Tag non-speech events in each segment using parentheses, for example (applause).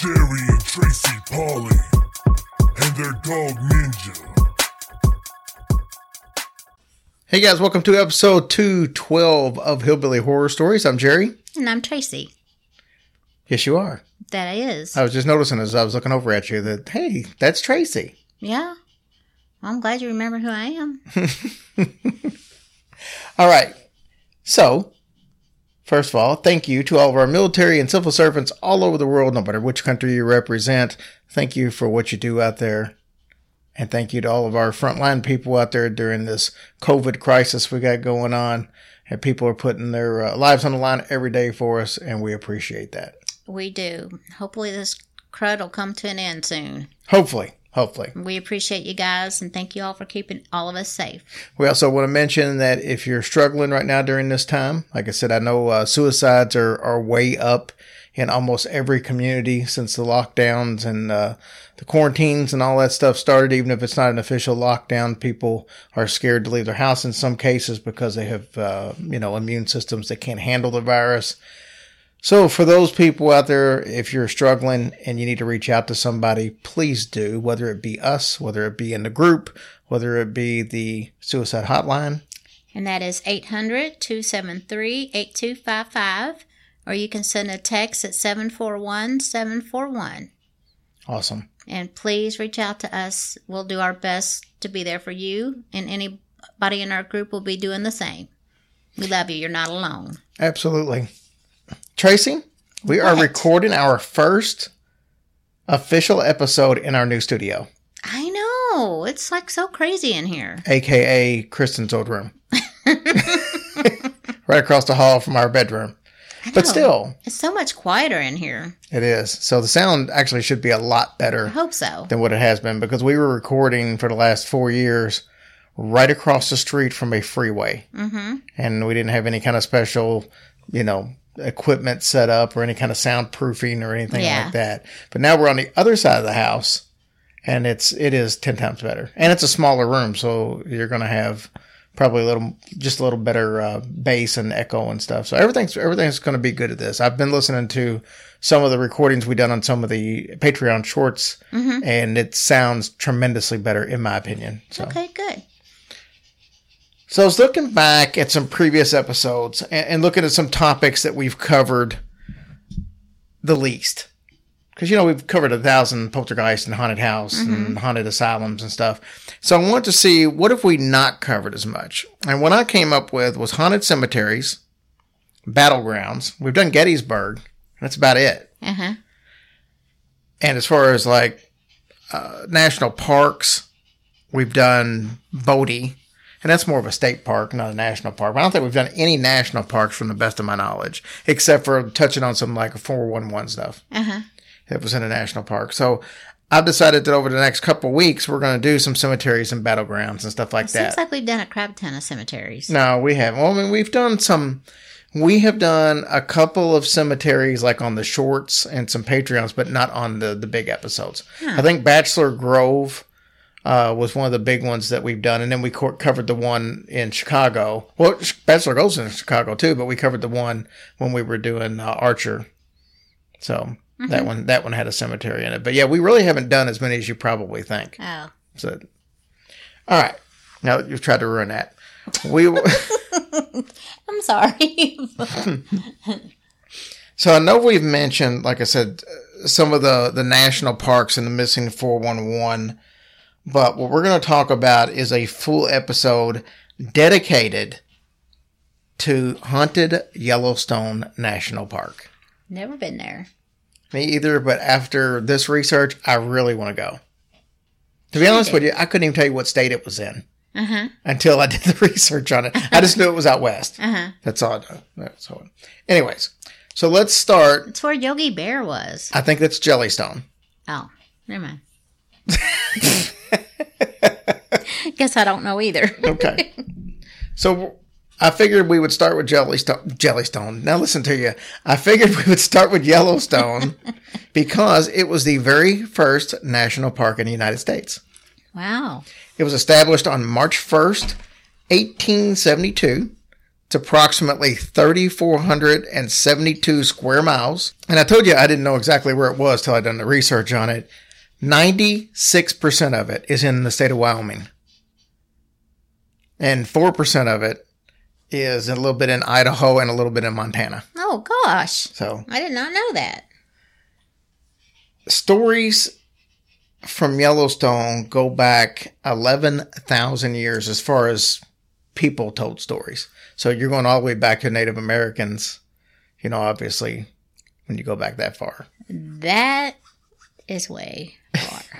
Jerry and Tracy Polly, and their dog Ninja. Hey guys, welcome to episode 212 of Hillbilly Horror Stories. I'm Jerry. And I'm Tracy. Yes, you are. That is. I was just noticing as I was looking over at you that, hey, that's Tracy. yeah. I'm glad you remember who I am. (laughs) All right. So, first of all, thank you to all of our military and civil servants all over the world, no matter which country you represent. Thank you for what you do out there. And thank you to all of our frontline people out there during this COVID crisis we got going on. And people are putting their uh, lives on the line every day for us, and we appreciate that. We do. Hopefully, this crud will come to an end soon. Hopefully, hopefully. We appreciate you guys and thank you all for keeping all of us safe. We also want to mention that if you're struggling right now during this time, like I said, I know uh, suicides are, are way up in almost every community since the lockdowns and uh, the quarantines and all that stuff started. Even if it's not an official lockdown, people are scared to leave their house in some cases because they have, uh, you know, immune systems that can't handle the virus. So for those people out there, if you're struggling and you need to reach out to somebody, please do, whether it be us, whether it be in the group, whether it be the suicide hotline. And that is 800 273 8255. Or you can send a text at 741 741. Awesome. And please reach out to us. We'll do our best to be there for you, and anybody in our group will be doing the same. We love you. You're not alone. Absolutely. Tracy, we are recording our first official episode in our new studio, I know. It's like so crazy in here. aka Kristen's old room. (laughs) right across the hall from our bedroom. I But know. still, It's so much quieter in here. it is. So the sound actually should be a lot better. I hope so. than what it has been because we were recording for the last four years right across the street from a freeway. Mm-hmm. and we didn't have any kind of special, you know, equipment set up or any kind of soundproofing or anything Yeah. like that. But now we're on the other side of the house, and it's it is ten times better, and it's a smaller room, so you're going to have probably a little just a little better uh, bass and echo and stuff. So everything's everything's going to be good at this. I've been listening to some of the recordings we done on some of the Patreon shorts, and it sounds tremendously better in my opinion. So. Okay, good. So I was looking back at some previous episodes and, and looking at some topics that we've covered the least. Because, you know, we've covered a thousand poltergeist and haunted house and haunted asylums and stuff. So I wanted to see what have we not covered as much. And what I came up with was haunted cemeteries, battlegrounds. We've done Gettysburg. That's about it. Uh huh. And as far as like uh, national parks, we've done Bodie, and that's more of a state park, not a national park. But I don't think we've done any national parks from the best of my knowledge, except for touching on some like 411 stuff Uh huh. that was in a national park. So I've decided that over the next couple weeks, we're going to do some cemeteries and battlegrounds and stuff like that. Seems like we've done a crap ton of cemeteries. No, we haven't. Well, I mean, we've done some. We have done a couple of cemeteries, like on the shorts and some Patreons, but not on the the big episodes. I think Bachelor Grove uh, was one of the big ones that we've done, and then we co- covered the one in Chicago. Well, Ch- Bachelor Grove's in Chicago too, but we covered the one when we were doing uh, Archer. So that one that one had a cemetery in it. But yeah, we really haven't done as many as you probably think. Oh. So, all right. Now you've tried to ruin that, we. (laughs) I'm sorry. (laughs) So I know we've mentioned, like I said, uh, some of the the national parks and the missing 411, but what we're going to talk about is a full episode dedicated to haunted Yellowstone National Park. Never been there. Me either, but after this research, I really want to go. To be honest with you, I couldn't even tell you what state it was in Uh huh. until I did the (laughs) research on it. I just knew it was out west. Uh huh. That's all I know. That's all. Anyways, so let's start. It's where Yogi Bear was. I think that's Jellystone. Oh, never mind. (laughs) (laughs) Guess I don't know either. (laughs) Okay. so I figured we would start with Jellystone. Jellystone. Now listen to you. I figured we would start with Yellowstone (laughs) because it was the very first national park in the United States. Wow. It was established on March 1st, 1872. It's approximately 3,472 square miles. And I told you I didn't know exactly where it was till I done the research on it. 96% of it is in the state of Wyoming. And 4% of it is a little bit in Idaho and a little bit in Montana. Oh gosh. So I did not know that. stories from Yellowstone go back 11,000 years as far as people told stories. So you're going all the way back to Native Americans, you know, obviously, when you go back that far. That is way far. (laughs)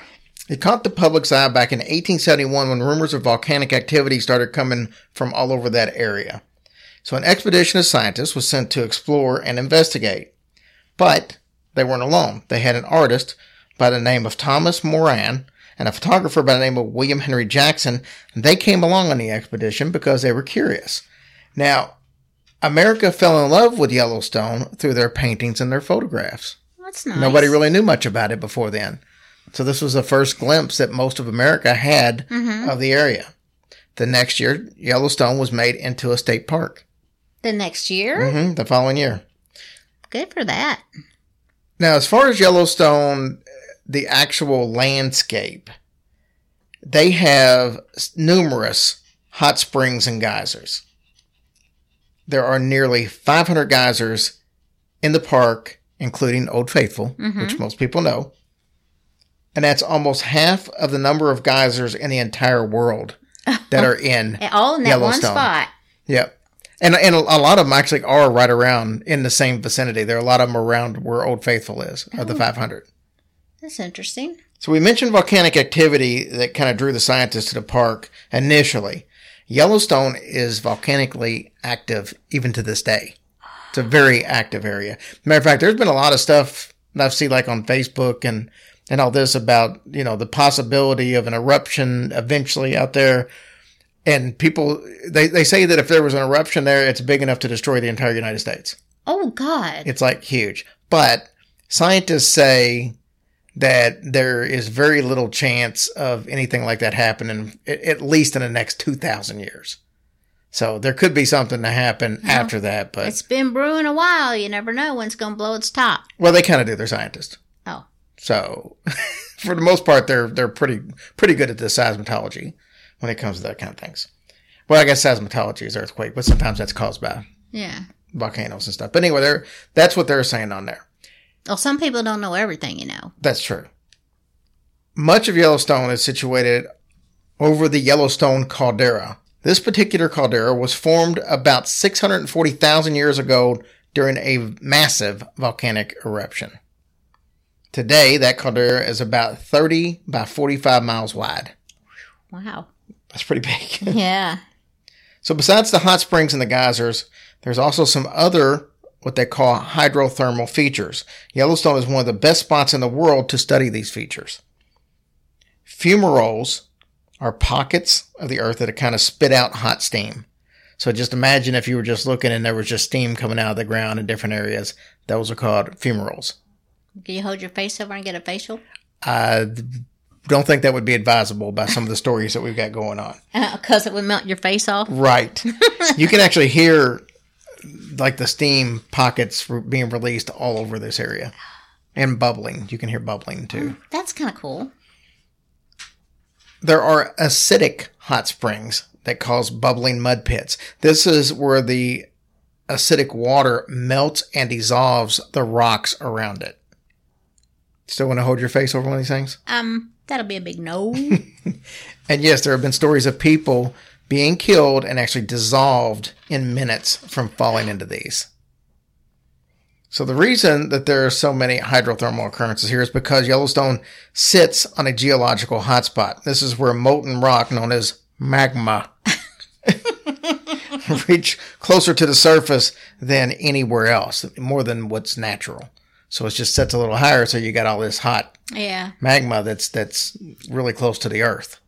It caught the public's eye back in 1871 when rumors of volcanic activity started coming from all over that area. So an expedition of scientists was sent to explore and investigate. But they weren't alone. They had an artist by the name of Thomas Moran and a photographer by the name of William Henry Jackson. They came along on the expedition because they were curious. Now, America fell in love with Yellowstone through their paintings and their photographs. That's nice. Nobody really knew much about it before then. So this was the first glimpse that most of America had of the area. The next year, Yellowstone was made into a state park. The next year? hmm the following year. Good for that. Now, as far as Yellowstone, the actual landscape, they have numerous hot springs and geysers. There are nearly 500 geysers in the park, including Old Faithful, mm-hmm. which most people know. And that's almost half of the number of geysers in the entire world that are in (laughs) All in that one spot. Yep. And and a a lot of them actually are right around in the same vicinity. There are a lot of them around where Old Faithful is, of the 500. That's interesting. So we mentioned volcanic activity that kind of drew the scientists to the park initially. Yellowstone is volcanically active even to this day. It's a very active area. Matter of fact, there's been a lot of stuff that I've seen like on Facebook and and all this about you know the possibility of an eruption eventually out there. And people they, they say that if there was an eruption there, it's big enough to destroy the entire United States. Oh God. It's like huge. But scientists say that there is very little chance of anything like that happening, at least in the next 2,000 years. So there could be something to happen after that, but It's been brewing a while. You never know when it's going to blow its top. well, they kind of do. They're scientists, Oh. so (laughs) for the most part, they're they're pretty pretty good at the seismology when it comes to that kind of things. Well, I guess seismology is earthquake, but sometimes that's caused by Yeah. volcanoes and stuff. But anyway, they're that's what they're saying on there. Well, some people don't know everything, you know. That's true. Much of Yellowstone is situated over the Yellowstone caldera. This particular caldera was formed about 640,000 years ago during a massive volcanic eruption. Today, that caldera is about 30 by 45 miles wide. Wow. That's pretty big. (laughs) Yeah. So besides the hot springs and the geysers, there's also some other what they call hydrothermal features. Yellowstone is one of the best spots in the world to study these features. Fumaroles are pockets of the earth that kind of spit out hot steam. So just imagine if you were just looking and there was just steam coming out of the ground in different areas. Those are called fumaroles. Can you hold your face over and get a facial? I don't think that would be advisable by some of the stories that we've got going on. (laughs) Uh, because it would melt your face off. Right. (laughs) you can actually hear like the steam pockets being released all over this area and bubbling. You can hear bubbling too. That's kind of cool. There are acidic hot springs that cause bubbling mud pits. This is where the acidic water melts and dissolves the rocks around it. Still want to hold your face over one of these things? Um, that'll be a big no. (laughs) And yes, there have been stories of people being killed and actually dissolved in minutes from falling into these. So the reason that there are so many hydrothermal occurrences here is because Yellowstone sits on a geological hotspot. This is where molten rock known as magma (laughs) reach closer to the surface than anywhere else, more than what's natural. So it just sets a little higher, so you got all this hot Yeah. magma that's that's really close to the earth.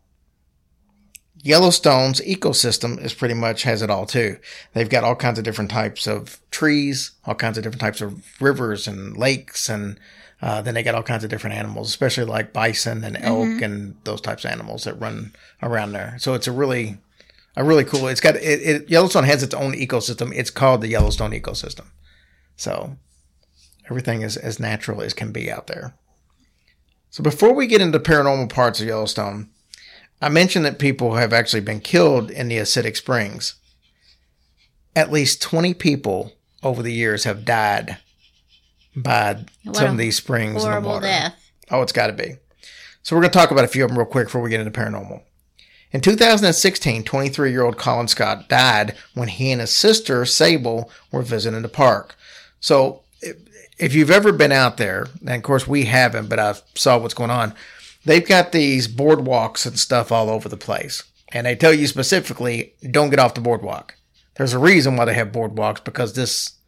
Yellowstone's ecosystem is pretty much has it all too. They've got all kinds of different types of trees, all kinds of different types of rivers and lakes, and uh, then they got all kinds of different animals, especially like bison and elk and those types of animals that run around there. So it's a really, a really cool. It's got it, it. Yellowstone has its own ecosystem. It's called the Yellowstone ecosystem. So everything is as natural as can be out there. So before we get into paranormal parts of Yellowstone, I mentioned that people have actually been killed in the acidic springs. At least 20 people over the years have died by What some of these springs in the Horrible water. death. Oh, it's got to be. So we're going to talk about a few of them real quick before we get into paranormal. In 2016, 23 year old Colin Scott died when he and his sister, Sable, were visiting the park. So if, if you've ever been out there, and of course we haven't, but I saw what's going on, they've got these boardwalks and stuff all over the place. And they tell you specifically, don't get off the boardwalk. There's a reason why they have boardwalks because this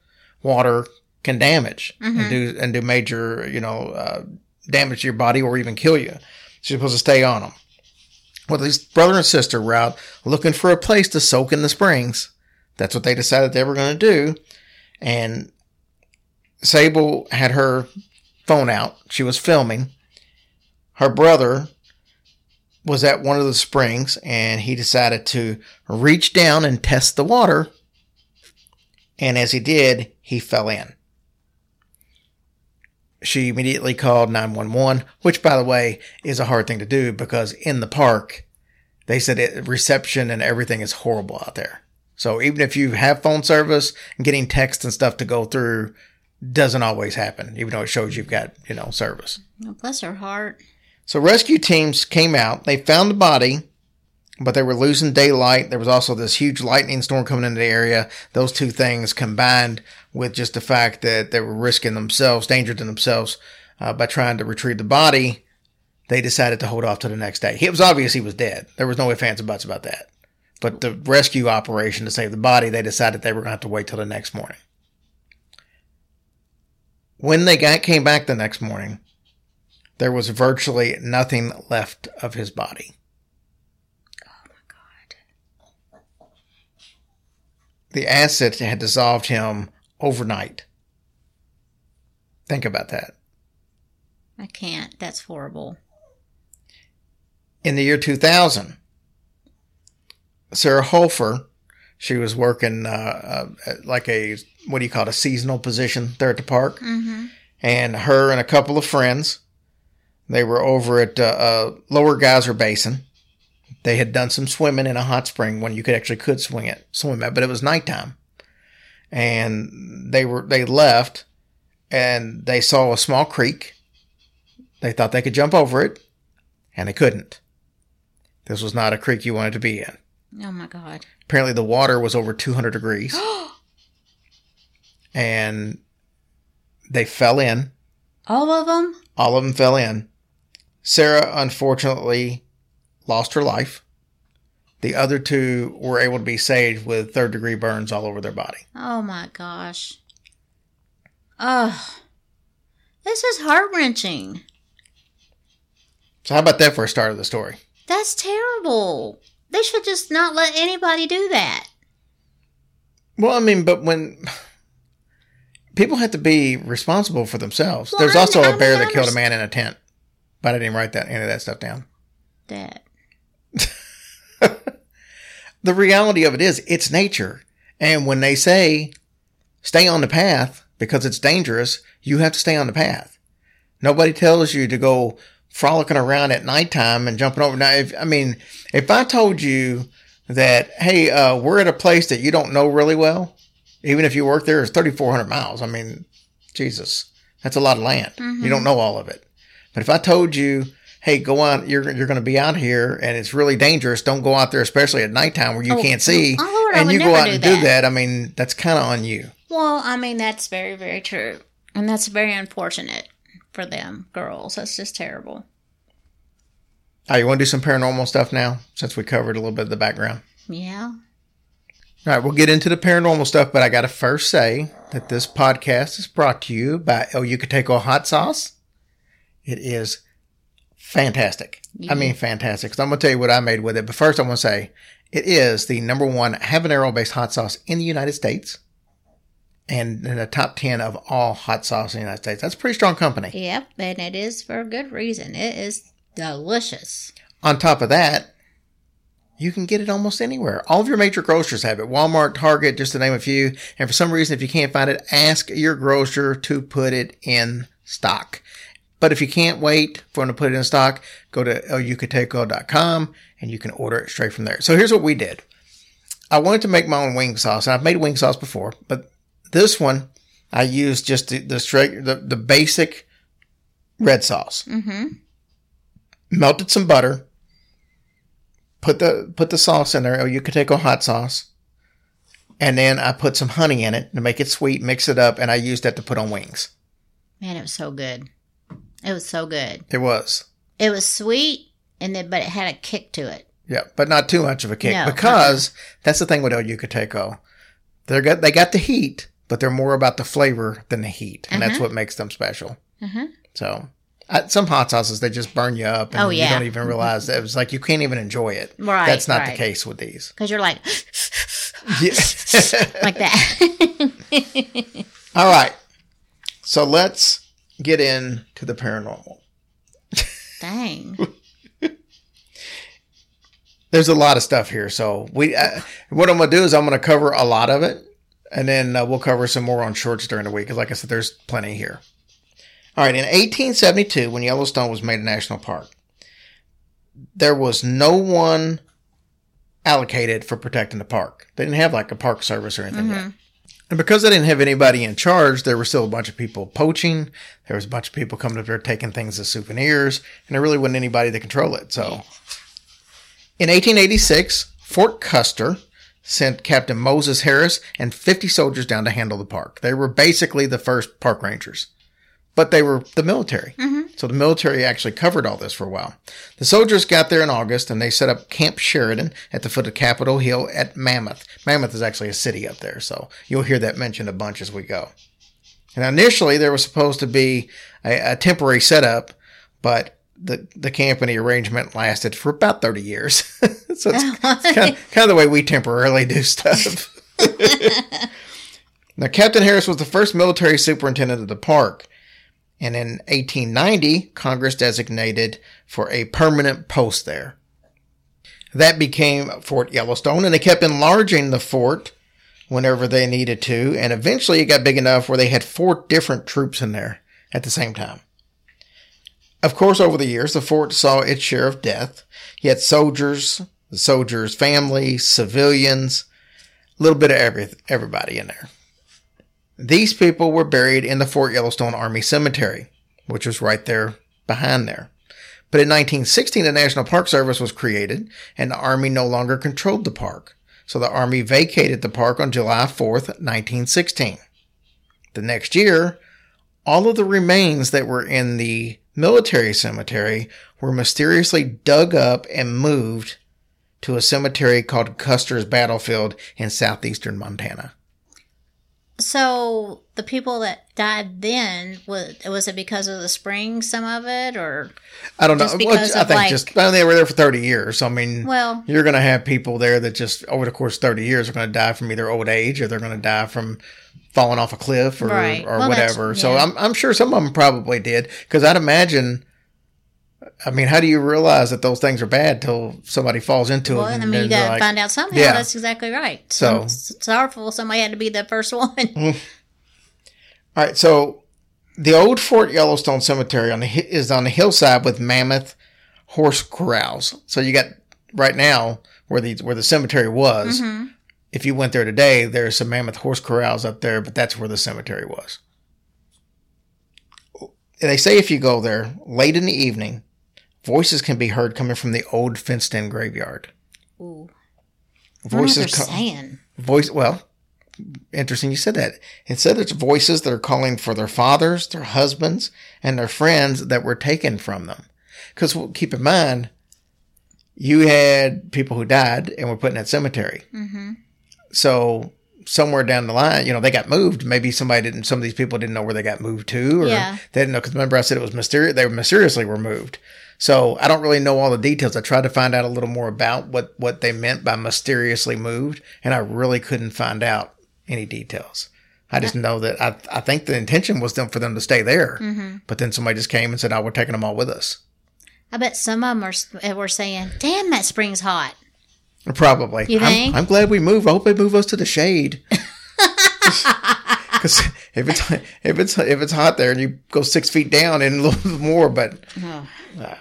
water can damage and do and do major, you know, uh, damage to your body or even kill you. So you're supposed to stay on them. Well, these brother and sister were out looking for a place to soak in the springs. That's what they decided they were going to do. And Sable had her phone out. She was filming. Her brother was at one of the springs and he decided to reach down and test the water. And as he did, he fell in. She immediately called 911, which, by the way, is a hard thing to do because in the park, they said it, reception and everything is horrible out there. So even if you have phone service, and getting text and stuff to go through doesn't always happen, even though it shows you've got, you know, service. Bless her heart. So rescue teams came out. They found the body, but they were losing daylight. There was also this huge lightning storm coming into the area. Those two things combined with just the fact that they were risking themselves, danger to themselves, uh, by trying to retrieve the body. They decided to hold off to the next day. It was obvious he was dead. There was no ifs, ands, or buts about that. But the rescue operation to save the body, they decided they were going to have to wait till the next morning. When they got came back the next morning, there was virtually nothing left of his body. Oh my God. The acid had dissolved him overnight. Think about that. I can't. That's horrible. In the year 2000, Sarah Hulphers, she was working uh, uh, at like a, what do you call it, a seasonal position there at the park. Mm-hmm. and her and a couple of friends. They were over at uh, uh, Lower Geyser Basin. They had done some swimming in a hot spring when you could actually could swing it, swim it, but it was nighttime. And they were they left, and they saw a small creek. They thought they could jump over it, and they couldn't. This was not a creek you wanted to be in. Oh my God. Apparently, the water was over 200 degrees, (gasps) and they fell in. All of them? All of them fell in. Sarah, unfortunately, lost her life. The other two were able to be saved with third degree burns all over their body. Oh my gosh. Oh, this is heart wrenching. So, how about that for a start of the story? That's terrible. They should just not let anybody do that. Well, I mean, but when people have to be responsible for themselves, Well, there's I- also a bear I that killed a man in a tent. But I didn't write that any of that stuff down. That. (laughs) the reality of it is it's nature. And when they say stay on the path because it's dangerous, you have to stay on the path. Nobody tells you to go frolicking around at nighttime and jumping over. Now, if, I mean, if I told you that, hey, uh, we're at a place that you don't know really well, even if you work there, it's 3,400 miles. I mean, Jesus, that's a lot of land. You don't know all of it. But if I told you, hey, go out, you're, you're going to be out here and it's really dangerous. Don't go out there, especially at nighttime where you Oh, can't see. oh, Lord, I and you go out do and that. do that. I mean, that's kind of on you. Well, I mean, that's very, very true. And that's very unfortunate for them girls. That's just terrible. Right, you want to do some paranormal stuff now since we covered a little bit of the background? Yeah. All right, we'll get into the paranormal stuff, but I got to first say that this podcast is brought to you by oh, El Yucateco Hot Sauce. It is fantastic. I mean, fantastic. 'Cause I'm going to tell you what I made with it. But first, I want to say it is the number one habanero based hot sauce in the United States and in the top 10 of all hot sauce in the United States. That's a pretty strong company. Yep. And it is for a good reason. It is delicious. On top of that, you can get it almost anywhere. All of your major grocers have it. Walmart, Target, just to name a few. And for some reason, if you can't find it, ask your grocer to put it in stock. But if you can't wait for them to put it in stock, go to elyucateco.com and you can order it straight from there. So here's what we did. I wanted to make my own wing sauce. I've made wing sauce before, but this one I used just the, the straight, the, the basic red sauce. Mm-hmm. Melted some butter. Put the put the sauce in there. Or you could take a hot sauce. And then I put some honey in it to make it sweet, mix it up, and I used that to put on wings. Man, it was so good. It was so good. It was. It was sweet, and then but it had a kick to it. Yeah, but not too much of a kick No, uh-uh. because that's the thing with El Yucateco. They got they got the heat, but they're more about the flavor than the heat, and that's Uh-huh. what makes them special. Uh-huh. So, I, some hot sauces they just burn you up, and Oh, you don't even realize that. It's like you can't even enjoy it. Right, That's not the case with these. Because you're like, (laughs) like that. (laughs) All right. So let's get in to the paranormal. Dang. (laughs) There's a lot of stuff here, so we. Uh, what I'm gonna do is I'm gonna cover a lot of it, and then uh, we'll cover some more on shorts during the week. Because, like I said, there's plenty here. All right. In 1872, when Yellowstone was made a national park, there was no one allocated for protecting the park. They didn't have like a park service or anything yet. And because they didn't have anybody in charge, there were still a bunch of people poaching. There was a bunch of people coming up there taking things as souvenirs, and there really wasn't anybody to control it. So, in 1886, Fort Custer sent Captain Moses Harris and 50 soldiers down to handle the park. They were basically the first park rangers, but they were the military. Mm-hmm. So the military actually covered all this for a while. The soldiers got there in August and they set up Camp Sheridan at the foot of Capitol Hill at Mammoth. Mammoth is actually a city up there, so you'll hear that mentioned a bunch as we go. And initially, there was supposed to be a, a temporary setup, but the camp and the company arrangement lasted for about thirty years. (laughs) so it's, oh, it's kind, of, (laughs) kind of the way we temporarily do stuff. (laughs) now, Captain Harris was the first military superintendent of the park, and in 1890, Congress designated for a permanent post there. That became Fort Yellowstone, and they kept enlarging the fort whenever they needed to, and eventually it got big enough where they had four different troops in there at the same time. Of course, over the years, the fort saw its share of death. Had soldiers, the soldiers' families, civilians, a little bit of every, everybody in there. These people were buried in the Fort Yellowstone Army Cemetery, which was right there behind there. But in 1916, the National Park Service was created, and the Army no longer controlled the park. So the Army vacated the park on July 4th, 1916. The next year, all of the remains that were in the military cemetery were mysteriously dug up and moved to a cemetery called Custer's Battlefield in southeastern Montana. So the people that died then was was it because of the spring? Some of it, or I don't know. Well, I think like- just I mean, they were there for thirty years. So, I mean, well, you're going to have people there that just over the course of thirty years are going to die from either old age or they're going to die from falling off a cliff or Right. or Well, whatever. So. I'm I'm sure some of them probably did because I'd imagine. I mean, how do you realize that those things are bad till somebody falls into well, it? I mean, you got to like- find out somehow. Yeah. That's exactly right. So- it's sorrowful. Somebody had to be the first one. (laughs) All right, so the old Fort Yellowstone Cemetery on the is on the hillside with mammoth horse corrals. So you got right now where the where the cemetery was. Mm-hmm. If you went there today, there's some mammoth horse corrals up there, but that's where the cemetery was. They say if you go there late in the evening, voices can be heard coming from the old fenced-in graveyard. Ooh. I wonder what Voices they're saying. voice well interesting you said that. It said there's voices that are calling for their fathers, their husbands, and their friends that were taken from them. Because keep in mind, you had people who died and were put in that cemetery. Mm-hmm. So somewhere down the line, you know, they got moved. Maybe somebody didn't. Some of these people didn't know where they got moved to, or Yeah. they didn't know. Because remember, I said it was mysterious. They were mysteriously removed. So I don't really know all the details. I tried to find out a little more about what what they meant by mysteriously moved, and I really couldn't find out any details. I just know that I I think the intention was them for them to stay there, Mm-hmm. but then somebody just came and said, "Oh, we're taking them all with us." I bet some of them are, were saying, damn, that spring's hot. Probably. You I'm- think? I'm, glad we moved. I hope they move us to the shade. (laughs) (laughs) Because if it's if it's if it's hot there and you go six feet down and a little (laughs) more, but Oh. uh,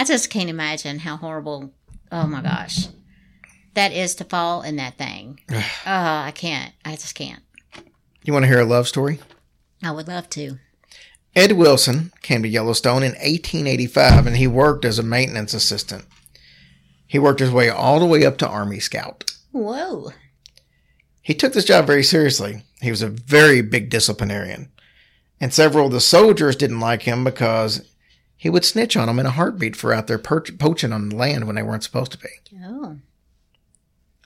I just can't imagine how horrible. Oh my gosh. That is to fall in that thing. oh, (sighs) I can't. I just can't. you want to hear a love story? I would love to. Ed Wilson came to Yellowstone in 1885 and he worked as a maintenance assistant. He worked his way all the way up to Army Scout. Whoa. He took this job very seriously. He was a very big disciplinarian. And several of the soldiers didn't like him because he would snitch on them in a heartbeat for out there perch- poaching on the land when they weren't supposed to be. Oh.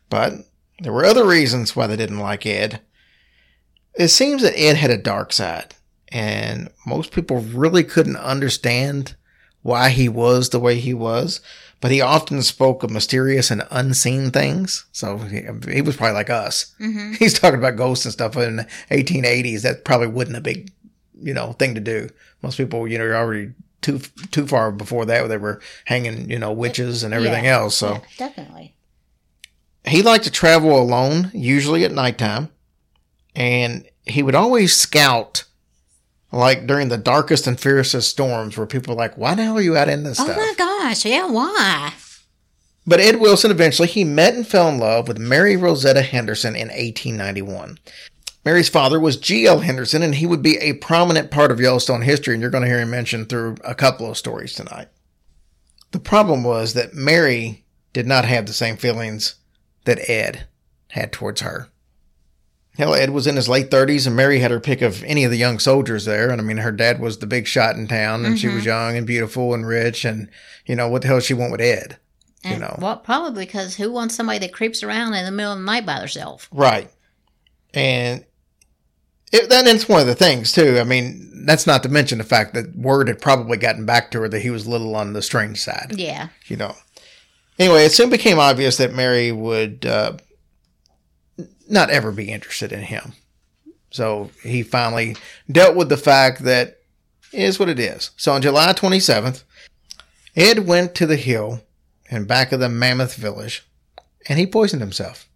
But there were other reasons why they didn't like Ed. It seems that Ed had a dark side, and most people really couldn't understand why he was the way he was. But he often spoke of mysterious and unseen things. So he, he was probably like us. Mm-hmm. (laughs) He's talking about ghosts and stuff in the 1880s. That probably wasn't a big, you know, thing to do. Most people, you know, are already too too far before that. They were hanging, you know, witches and everything Yeah. else. So Yeah, definitely. he liked to travel alone, usually at nighttime, and he would always scout like during the darkest and fiercest storms where people were like, why the hell are you out in this Oh stuff? my gosh. Yeah, why? But Ed Wilson eventually he met and fell in love with Mary Rosetta Henderson in 1891. Mary's father was G.L. Henderson, and he would be a prominent part of Yellowstone history, and you're going to hear him mentioned through a couple of stories tonight. The problem was that Mary did not have the same feelings that Ed had towards her. Hell, Ed was in his late 30s, and Mary had her pick of any of the young soldiers there. And I mean, her dad was the big shot in town, and she was mm-hmm. young and beautiful and rich, and, you know, what the hell she want with Ed? You know. Well, probably because who wants somebody that creeps around in the middle of the night by herself? Right. And it, that, that's one of the things too. I mean, that's not to mention the fact that word had probably gotten back to her that he was a little on the strange side, Yeah. you know. Anyway, it soon became obvious that Mary would uh, not ever be interested in him. So he finally dealt with the fact that it is what it is. So on July 27th, Ed went to the hill in back of the Mammoth Village and he poisoned himself.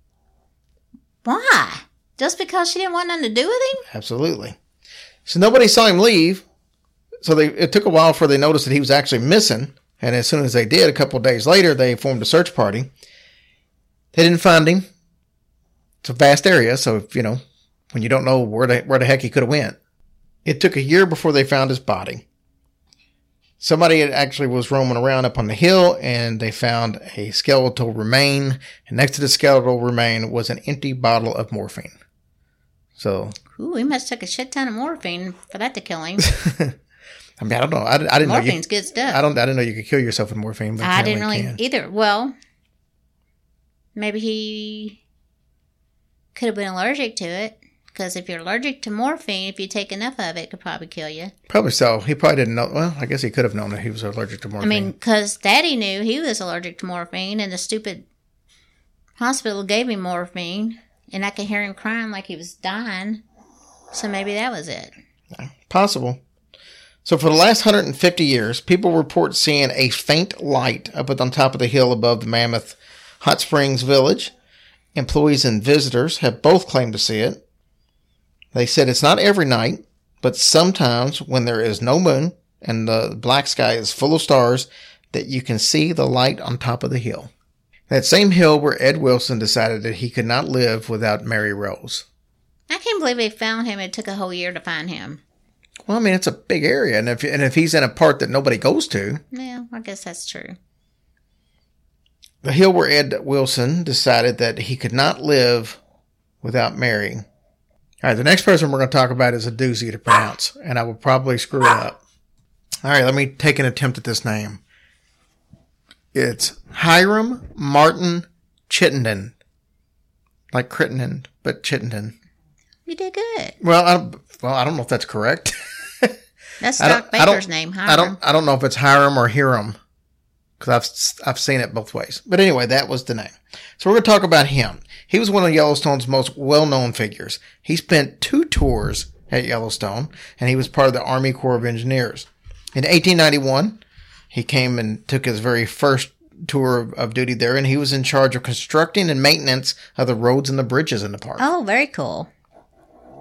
Why? Just because she didn't want nothing to do with him? Absolutely. So nobody saw him leave. So they it took a while for they noticed that he was actually missing. And as soon as they did, a couple days later, they formed a search party. They didn't find him. It's a vast area, so if, you know when you don't know where the where the heck he could have went. It took a year before they found his body. Somebody actually was roaming around up on the hill, and they found a skeletal remain. And next to the skeletal remain was an empty bottle of morphine. So Ooh, he must have took a shit ton of morphine for that to kill him. (laughs) I mean, I don't know. I, I didn't know you. Morphine's good stuff. I don't. I didn't know you could kill yourself with morphine. But I didn't really can. either. Well, maybe he could have been allergic to it. Because if you're allergic to morphine, if you take enough of it, it could probably kill you. Probably so. He probably didn't know. Well, I guess he could have known that he was allergic to morphine. I mean, because Daddy knew he was allergic to morphine, and the stupid hospital gave him morphine, and I could hear him crying like he was dying. So maybe that was it. possible. So for the last 150 years, people report seeing a faint light up at on top of the hill above the Mammoth Hot Springs Village. Employees and visitors have both claimed to see it. They said it's not every night, but sometimes when there is no moon and the black sky is full of stars, that you can see the light on top of the hill. That same hill where Ed Wilson decided that he could not live without Mary Rose. I can't believe they found him. It took a whole year to find him. Well, I mean, it's a big area, and if and if he's in a part that nobody goes to, Yeah, I guess that's true. the hill where Ed Wilson decided that he could not live without marrying. All right, the next person we're going to talk about is a doozy to pronounce, and I will probably screw it up. All right, let me take an attempt at this name. It's Hiram Martin Chittenden. Like Crittenden, but Chittenden. You did good. Well, I, well, I don't know if that's correct. (laughs) That's Doc Baker's name. Hiram. I don't. I don't know if it's Hiram or Hiram, because I've I've seen it both ways. But anyway, that was the name. So we're going to talk about him. He was one of Yellowstone's most well-known figures. He spent two tours at Yellowstone, and he was part of the Army Corps of Engineers. In 1891, he came and took his very first tour of, duty there, and he was in charge of constructing and maintenance of the roads and the bridges in the park. Oh, very cool.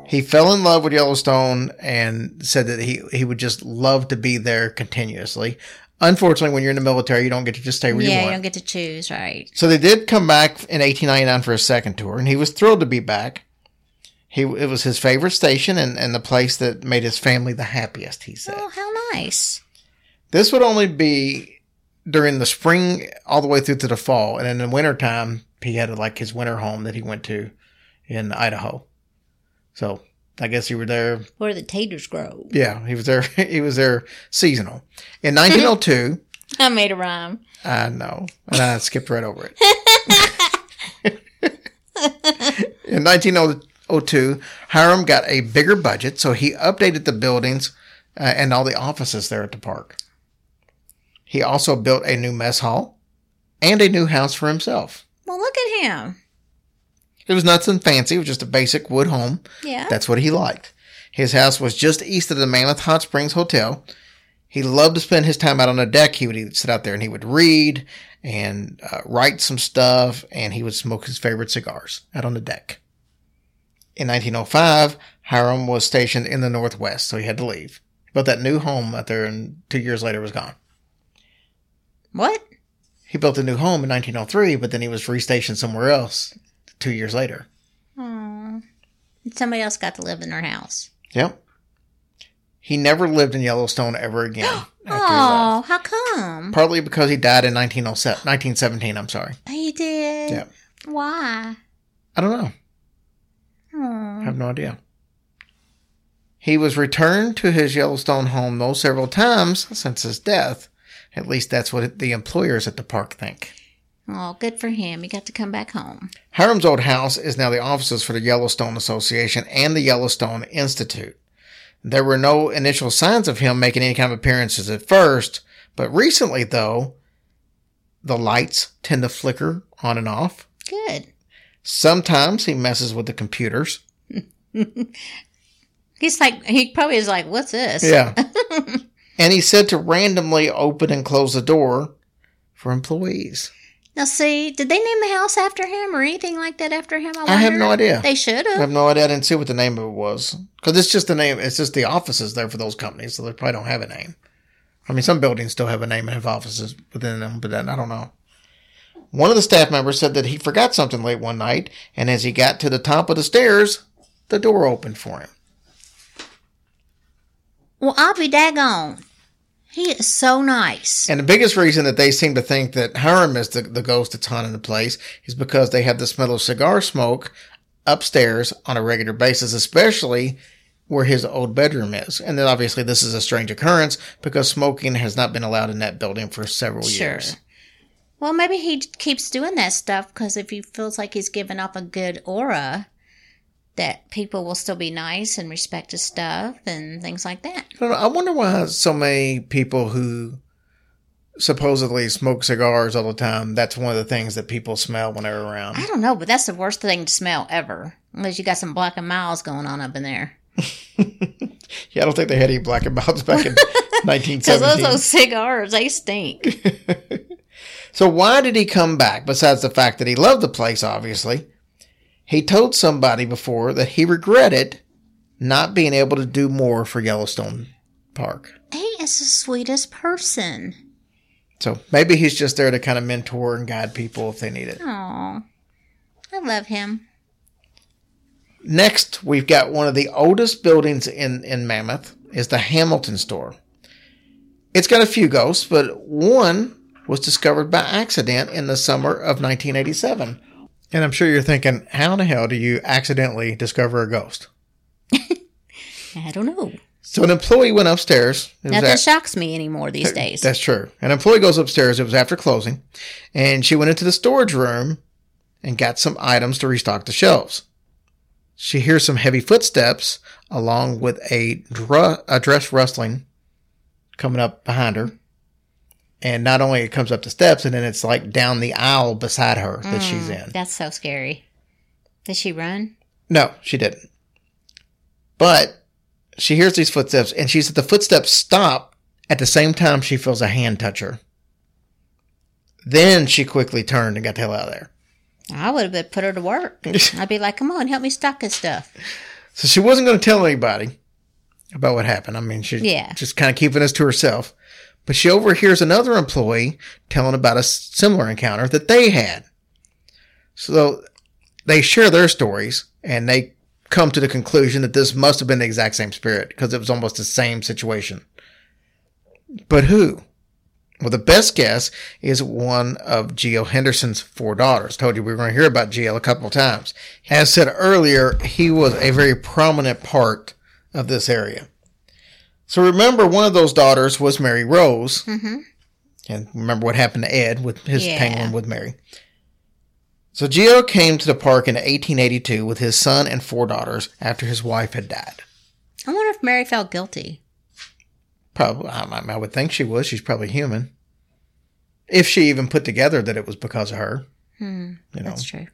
He fell in love with Yellowstone and said that he, he would just love to be there continuously. Unfortunately, when you're in the military, you don't get to just stay where yeah, you you don't get to choose, right? so they did come back in 1899 for a second tour, and he was thrilled to be back. He it was his favorite station and, and the place that made his family the happiest. He said Oh, how nice. This would only be during the spring all the way through to the fall, and in the wintertime, he had like his winter home that he went to in Idaho. So I guess you were there Where the taters grow. Yeah, he was there. (laughs) He was there seasonal. In 1902, (laughs) I made a rhyme. I know, and I skipped right over it. (laughs) In 1902, Hiram got a bigger budget, so he updated the buildings uh, and all the offices there at the park. He also built a new mess hall and a new house for himself. Well, look at him. It was nothing fancy; it was just a basic wood home. Yeah. That's what he liked. His house was just east of the Mammoth Hot Springs Hotel. He loved to spend his time out on the deck. He would sit out there and he would read and uh, write some stuff, and he would smoke his favorite cigars out on the deck. In 1905, Hiram was stationed in the Northwest, so he had to leave. But that new home out there, and two years later was gone. What? He built a new home in 1903, but then he was restationed somewhere else two years later. Oh. Somebody else got to live in their house. Yep. He never lived in Yellowstone ever (gasps) again. after he left. Oh, how come? Partly because he died in 1907, 1917, I'm sorry. He did. Yep. Why? I don't know. I Oh. have no idea. He was returned to his Yellowstone home, though, several times since his death. At least that's what the employers at the park think. oh, good for him. He got to come back home. Hiram's old house is now the offices for the Yellowstone Association and the Yellowstone Institute. There were no initial signs of him making any kind of appearances at first, but recently, though, the lights tend to flicker on and off. Good. Sometimes he messes with the computers. (laughs) He's like, he probably is like, what's this? Yeah. (laughs) and he said to randomly open and close the door for employees. Now, see, did they name the house after him or anything like that after him? I have no idea. They should have. I have. have no idea. I didn't see what the name of it was. Because it's just the name, it's just the offices there for those companies, so they probably don't have a name. I mean, some buildings still have a name and have offices within them, but then I don't know. One of the staff members said that he forgot something late one night, and as he got to the top of the stairs, the door opened for him. Well, I'll be daggone. He is so nice. And the biggest reason that they seem to think that Hiram is the, the ghost that's haunting the place is because they have the smell of cigar smoke upstairs on a regular basis, especially where his old bedroom is. And then obviously this is a strange occurrence because smoking has not been allowed in that building for several Sure. years. Well, maybe he keeps doing that stuff because if he feels like he's giving off a good aura, that people will still be nice and respect his stuff and things like that. I, don't know, I wonder why so many people who supposedly smoke cigars all the time, that's one of the things that people smell when they're around. I don't know, but that's the worst thing to smell ever. Unless you got some Black and Milds going on up in there. (laughs) Yeah, I don't think they had any Black and Milds back in (laughs) Because those, those cigars, they stink. (laughs) So why did he come back? Besides the fact that he loved the place, obviously, he told somebody before that he regretted not being able to do more for Yellowstone Park. he is the sweetest person. So maybe he's just there to kind of mentor and guide people if they need it. Aw. I love him. Next, we've got one of the oldest buildings in, in Mammoth is the Hamilton store. It's got a few ghosts, but one was discovered by accident in the summer of 1987. And I'm sure you're thinking, how in the hell do you accidentally discover a ghost? (laughs) I don't know. So an employee went upstairs. Nothing at- shocks me anymore these days. That's true. An employee goes upstairs. It was after closing, and she went into the storage room and got some items to restock the shelves. She hears some heavy footsteps along with a, dr- a dress rustling coming up behind her. And not only it comes up the steps, and then it's like down the aisle beside her that she's mm, in. That's so scary. Did she run? No, she didn't. But she hears these footsteps, and she said the footsteps stop at the same time she feels a hand touch her. Then she quickly turned and got the hell out of there. I would have put her to work. (laughs) I'd be like, come on, help me stock this stuff. So she wasn't going to tell anybody about what happened. I mean, she's Yeah. just kind of keeping this to herself. But she overhears another employee telling about a similar encounter that they had. So they share their stories and they come to the conclusion that this must have been the exact same spirit because it was almost the same situation. But who? Well, the best guess is one of Geo Henderson's four daughters. Told you we were going to hear about Geo a couple of times. As said earlier, he was a very prominent part of this area. So remember, one of those daughters was Mary Rose. Mm-hmm. And remember what happened to Ed with his Yeah. tangling with Mary. So Geo came to the park in 1882 with his son and four daughters after his wife had died. I wonder if Mary felt guilty. Probably, I, I would think she was. She's probably human. If she even put together that it was because of her. you know. That's true.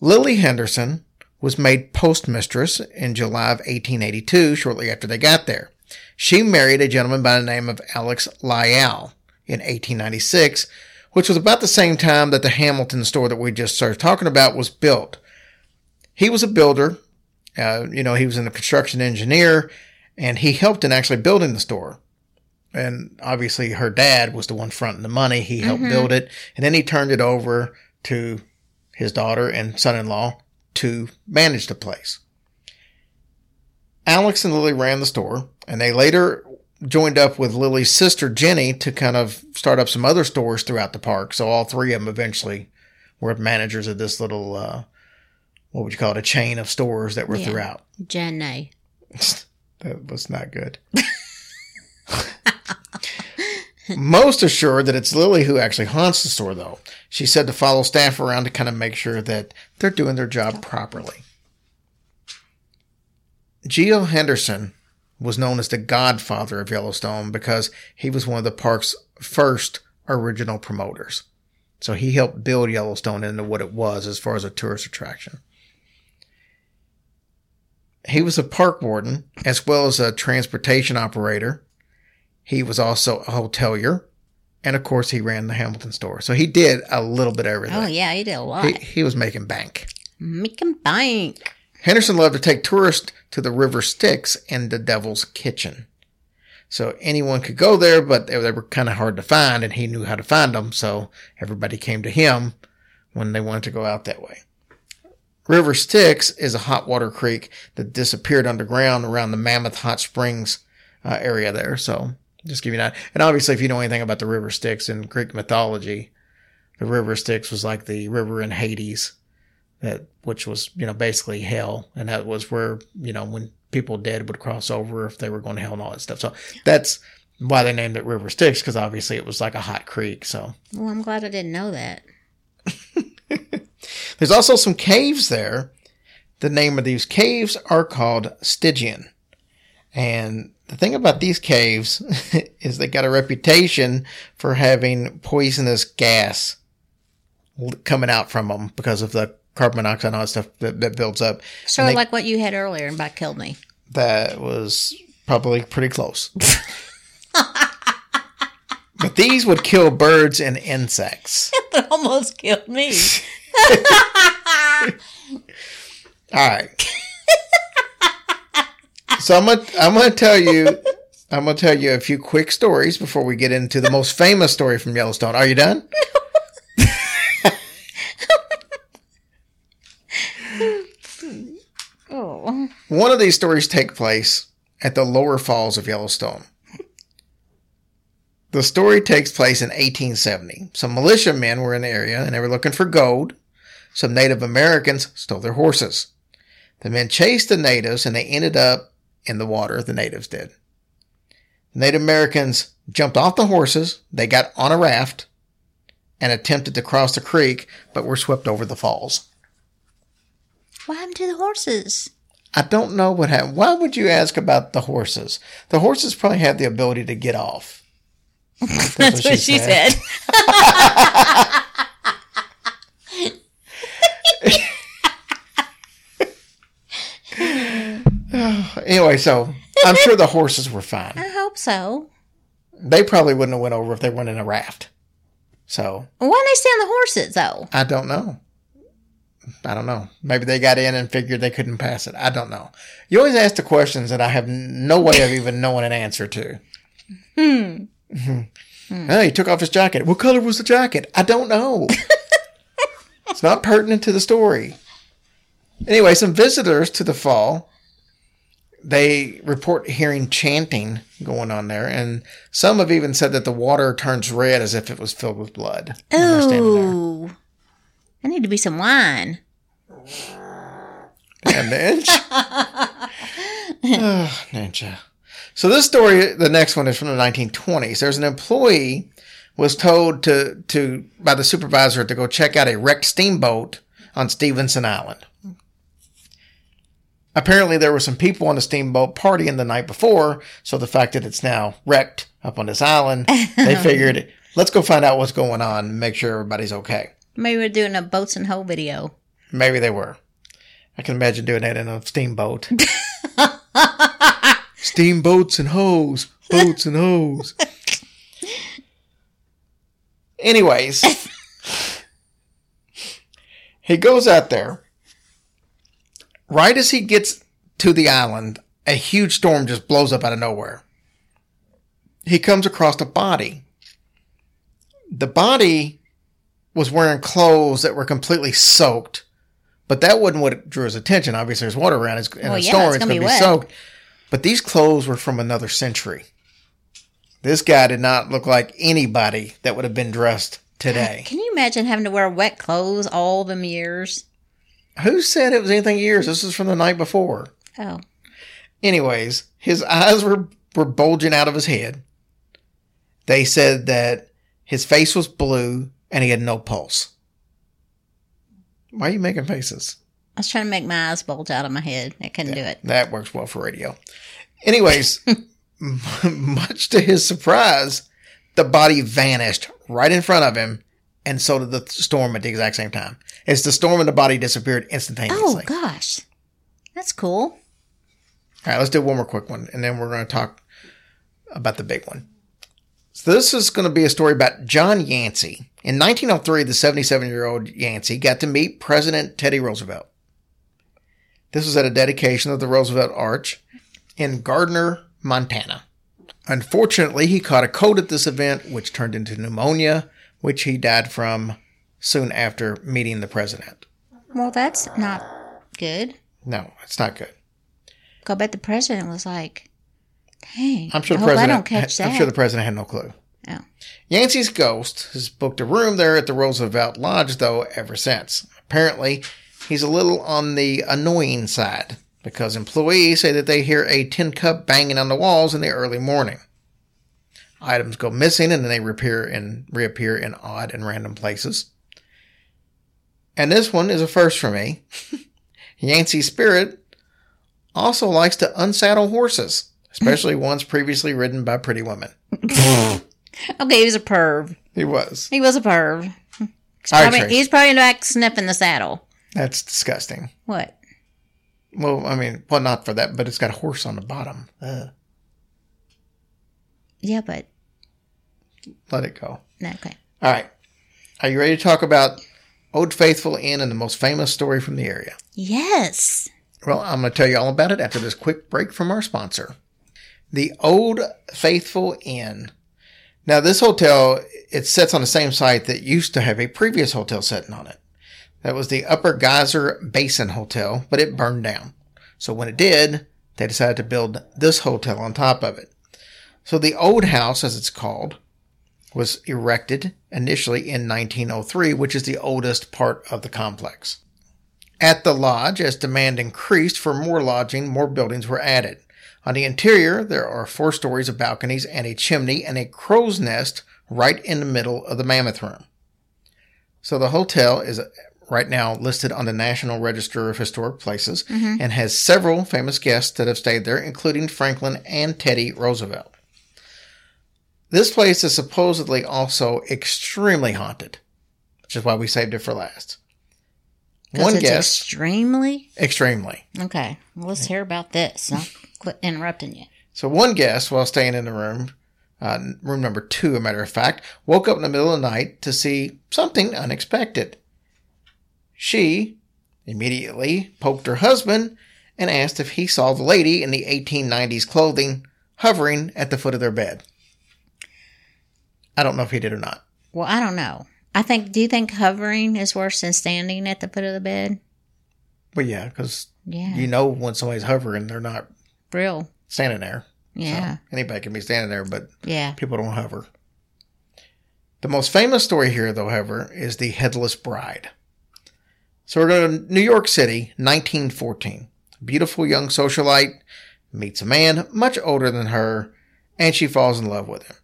Lily Henderson was made postmistress in July of 1882, shortly after they got there. She married a gentleman by the name of Alex Lyall in 1896, which was about the same time that the Hamilton store that we just started talking about was built. He was a builder. Uh, you know, he was a construction engineer and he helped in actually building the store. And obviously her dad was the one fronting the money. He helped build it and then he turned it over to his daughter and son-in-law to manage the place. Alex and Lily ran the store and they later joined up with Lily's sister Jenny to kind of start up some other stores throughout the park. So all three of them eventually were managers of this little, uh, what would you call it? A chain of stores that were Yeah. throughout. Jenny. (laughs) That was not good. (laughs) Most assured that it's Lily who actually haunts the store, though. She said to follow staff around to kind of make sure that they're doing their job properly. Geo Henderson was known as the godfather of Yellowstone because he was one of the park's first original promoters. So he helped build Yellowstone into what it was as far as a tourist attraction. He was a park warden as well as a transportation operator. He was also a hotelier. And of course, he ran the Hamilton store. So he did a little bit of everything. Oh, yeah, he did a lot. He, he was making bank. Making bank. Henderson loved to take tourists to the River Styx and the Devil's Kitchen. So anyone could go there, but they, were kind of hard to find, and he knew how to find them. So everybody came to him when they wanted to go out that way. River Styx is a hot water creek that disappeared underground around the Mammoth Hot Springs uh, area there. So just give you that. And obviously, if you know anything about the River Styx in Greek mythology, the River Styx was like the river in Hades that which was you know basically hell. And that was where you know when people dead would cross over if they were going to hell and all that stuff. So that's why they named it river styx because obviously it was like a hot creek. So Well, I'm glad I didn't know that. (laughs) there's also some caves there. The name of these caves are called stygian. And the thing about these caves (laughs) is they got a reputation for having poisonous gas coming out from them because of the carbon monoxide and all that stuff that, that builds up of they- like what you had earlier and about killed me. that was probably pretty close. (laughs) but these would kill birds and insects. (laughs) It almost killed me. (laughs) All right. so I'm gonna I'm gonna tell you I'm gonna tell you a few quick stories before we get into the most famous story from Yellowstone. Are you done? Oh. One of these stories take place at the lower falls of Yellowstone. The story takes place in 1870. Some militiamen were in the area and they were looking for gold. some Native Americans stole their horses. The men chased the natives and they ended up in the water, the natives did. The Native Americans jumped off the horses, they got on a raft, and attempted to cross the creek, but were swept over the falls. What happened to the horses? I don't know what happened. Why would you ask about the horses? The horses probably have the ability to get off. (laughs) That's, That's what, she said. (laughs) Anyway, so I'm sure the horses were fine. I hope so. They probably wouldn't have went over if they weren't in a raft. So Why didn't they stay on the horses though? I don't know. I don't know. Maybe they got in and figured they couldn't pass it. I don't know. You always ask the questions that I have no way of even knowing an answer to. Hmm. (laughs) Oh, he took off his jacket. What color was the jacket? I don't know. (laughs) it's not pertinent to the story. Anyway, some visitors to the fall, they report hearing chanting going on there, and some have even said that the water turns red as if it was filled with blood. when they're standing there. Ooh. I need to be some wine. Damn, Ninja. oh, Ninja. So this story, the next one is from the 1920s. There's an employee was told to, to by the supervisor to go check out a wrecked steamboat on Stevenson Island. Apparently, there were some people on the steamboat partying the night before, so the fact that it's now wrecked up on this island, they (laughs) figured, let's go find out what's going on and make sure everybody's okay. Maybe we're doing a boats and hoe video. Maybe they were. I can imagine doing that in a steamboat. (laughs) Steamboats and hoes. Boats and hoes. Anyways, (laughs) he goes out there. Right as he gets to the island, a huge storm just blows up out of nowhere. He comes across a body. The body was wearing clothes that were completely soaked, but that wasn't what drew his attention. Obviously, there's water around. It's in Well, a yeah, storm. it's It's gonna be be soaked. But these clothes were from another century. This guy did not look like anybody that would have been dressed today. Can you imagine having to wear wet clothes all them years? Who said it was anything years? This is from the night before. Oh, Anyways, his eyes were, were bulging out of his head. They said that his face was blue and he had no pulse. Why are you making faces? I was trying to make my eyes bulge out of my head. I couldn't do it. That works well for radio. Anyways, (laughs) m- much to his surprise, the body vanished right in front of him, and so did the storm at the exact same time. As the storm and the body disappeared instantaneously. Oh gosh, that's cool. All right, let's do one more quick one, and then we're going to talk about the big one. So this is going to be a story about John Yancey. In 1903, the 77-year-old Yancey got to meet President Teddy Roosevelt. This was at a dedication of the Roosevelt Arch in Gardiner, Montana. Unfortunately, he caught a cold at this event, which turned into pneumonia, which he died from soon after meeting the president. Well, that's not good. No, it's not good. I bet the president was like, "Dang, I'm sure I the president. don't catch that." I'm sure the president had no clue. Oh. Yancey's ghost has booked a room there at the Roosevelt Lodge, though, ever since. Apparently, he's a little on the annoying side because employees say that they hear a tin cup banging on the walls in the early morning. Items go missing and then they reappear in reappear in odd and random places. And this one is a first for me. (laughs) Yancey's spirit also likes to unsaddle horses, especially ones previously ridden by pretty women. (laughs) Okay, he was a perv. He was. He was a perv. He's right, probably, Trace. he's probably back sniffing the saddle. That's disgusting. What? Well, I mean, well, not for that, but it's got a horse on the bottom. Ugh. Yeah, but Let it go. okay. All right. Are you ready to talk about Old Faithful Inn and the most famous story from the area? Yes. Well, I'm going to tell you all about it after this quick break from our sponsor. The Old Faithful Inn. Now, this hotel, it sits on the same site that used to have a previous hotel sitting on it. That was the Upper Geyser Basin Hotel, but it burned down. So when it did, they decided to build this hotel on top of it. So the old house, as it's called, was erected initially in 1903, which is the oldest part of the complex. At the lodge, as demand increased for more lodging, more buildings were added. On the interior, there are four stories of balconies and a chimney and a crow's nest right in the middle of the mammoth room. So the hotel is right now listed on the National Register of Historic Places mm-hmm. and has several famous guests that have stayed there, including Franklin and Teddy Roosevelt. This place is supposedly also extremely haunted, which is why we saved it for last. One guest, extremely extremely. okay. Well, let's hear about this. I'll quit interrupting you. So one guest, while staying in the room, uh, room number two, a matter of fact, woke up in the middle of the night to see something unexpected. She immediately poked her husband and asked if he saw the lady in the 1890s clothing hovering at the foot of their bed. I don't know if he did or not. Well, I don't know. I think. Do you think hovering is worse than standing at the foot of the bed? But yeah, because Yeah, you know when somebody's hovering, they're not real. standing there. Yeah, Anybody can be standing there, but yeah. People don't hover. The most famous story here, though, however, is the Headless Bride. So we're going to New York City, 1914. A beautiful young socialite meets a man much older than her, and she falls in love with him.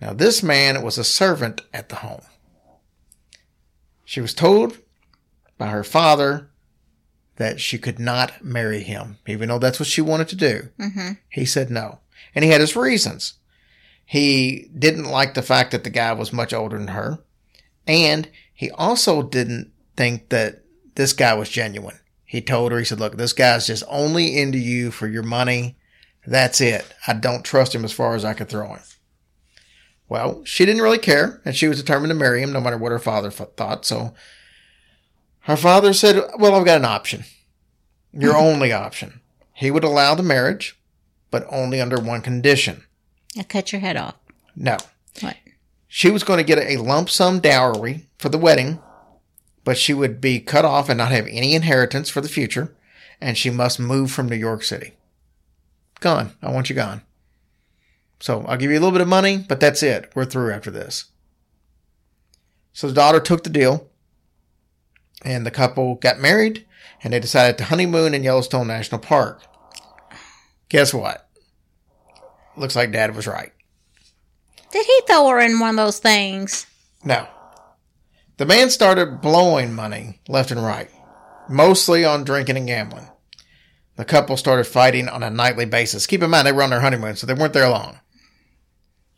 Now, this man was a servant at the home. She was told by her father that she could not marry him, even though that's what she wanted to do. Mm-hmm. He said no. And he had his reasons. He didn't like the fact that the guy was much older than her. And he also didn't think that this guy was genuine. He told her, he said, Look, this guy's just only into you for your money. That's it. I don't trust him as far as I could throw him. Well, she didn't really care, and she was determined to marry him no matter what her father thought. So her father said, Well, I've got an option. Your mm-hmm. only option. He would allow the marriage, but only under one condition. I cut your head off. No. What? She was going to get a lump sum dowry for the wedding, but she would be cut off and not have any inheritance for the future, and she must move from New York City. Gone. I want you gone. So I'll give you a little bit of money, but that's it. We're through after this. So the daughter took the deal, and the couple got married, and they decided to honeymoon in Yellowstone National Park. Guess what? Looks like dad was right. Did he throw her in one of those things? No. The man started blowing money left and right, mostly on drinking and gambling. The couple started fighting on a nightly basis. Keep in mind, they were on their honeymoon, so they weren't there long.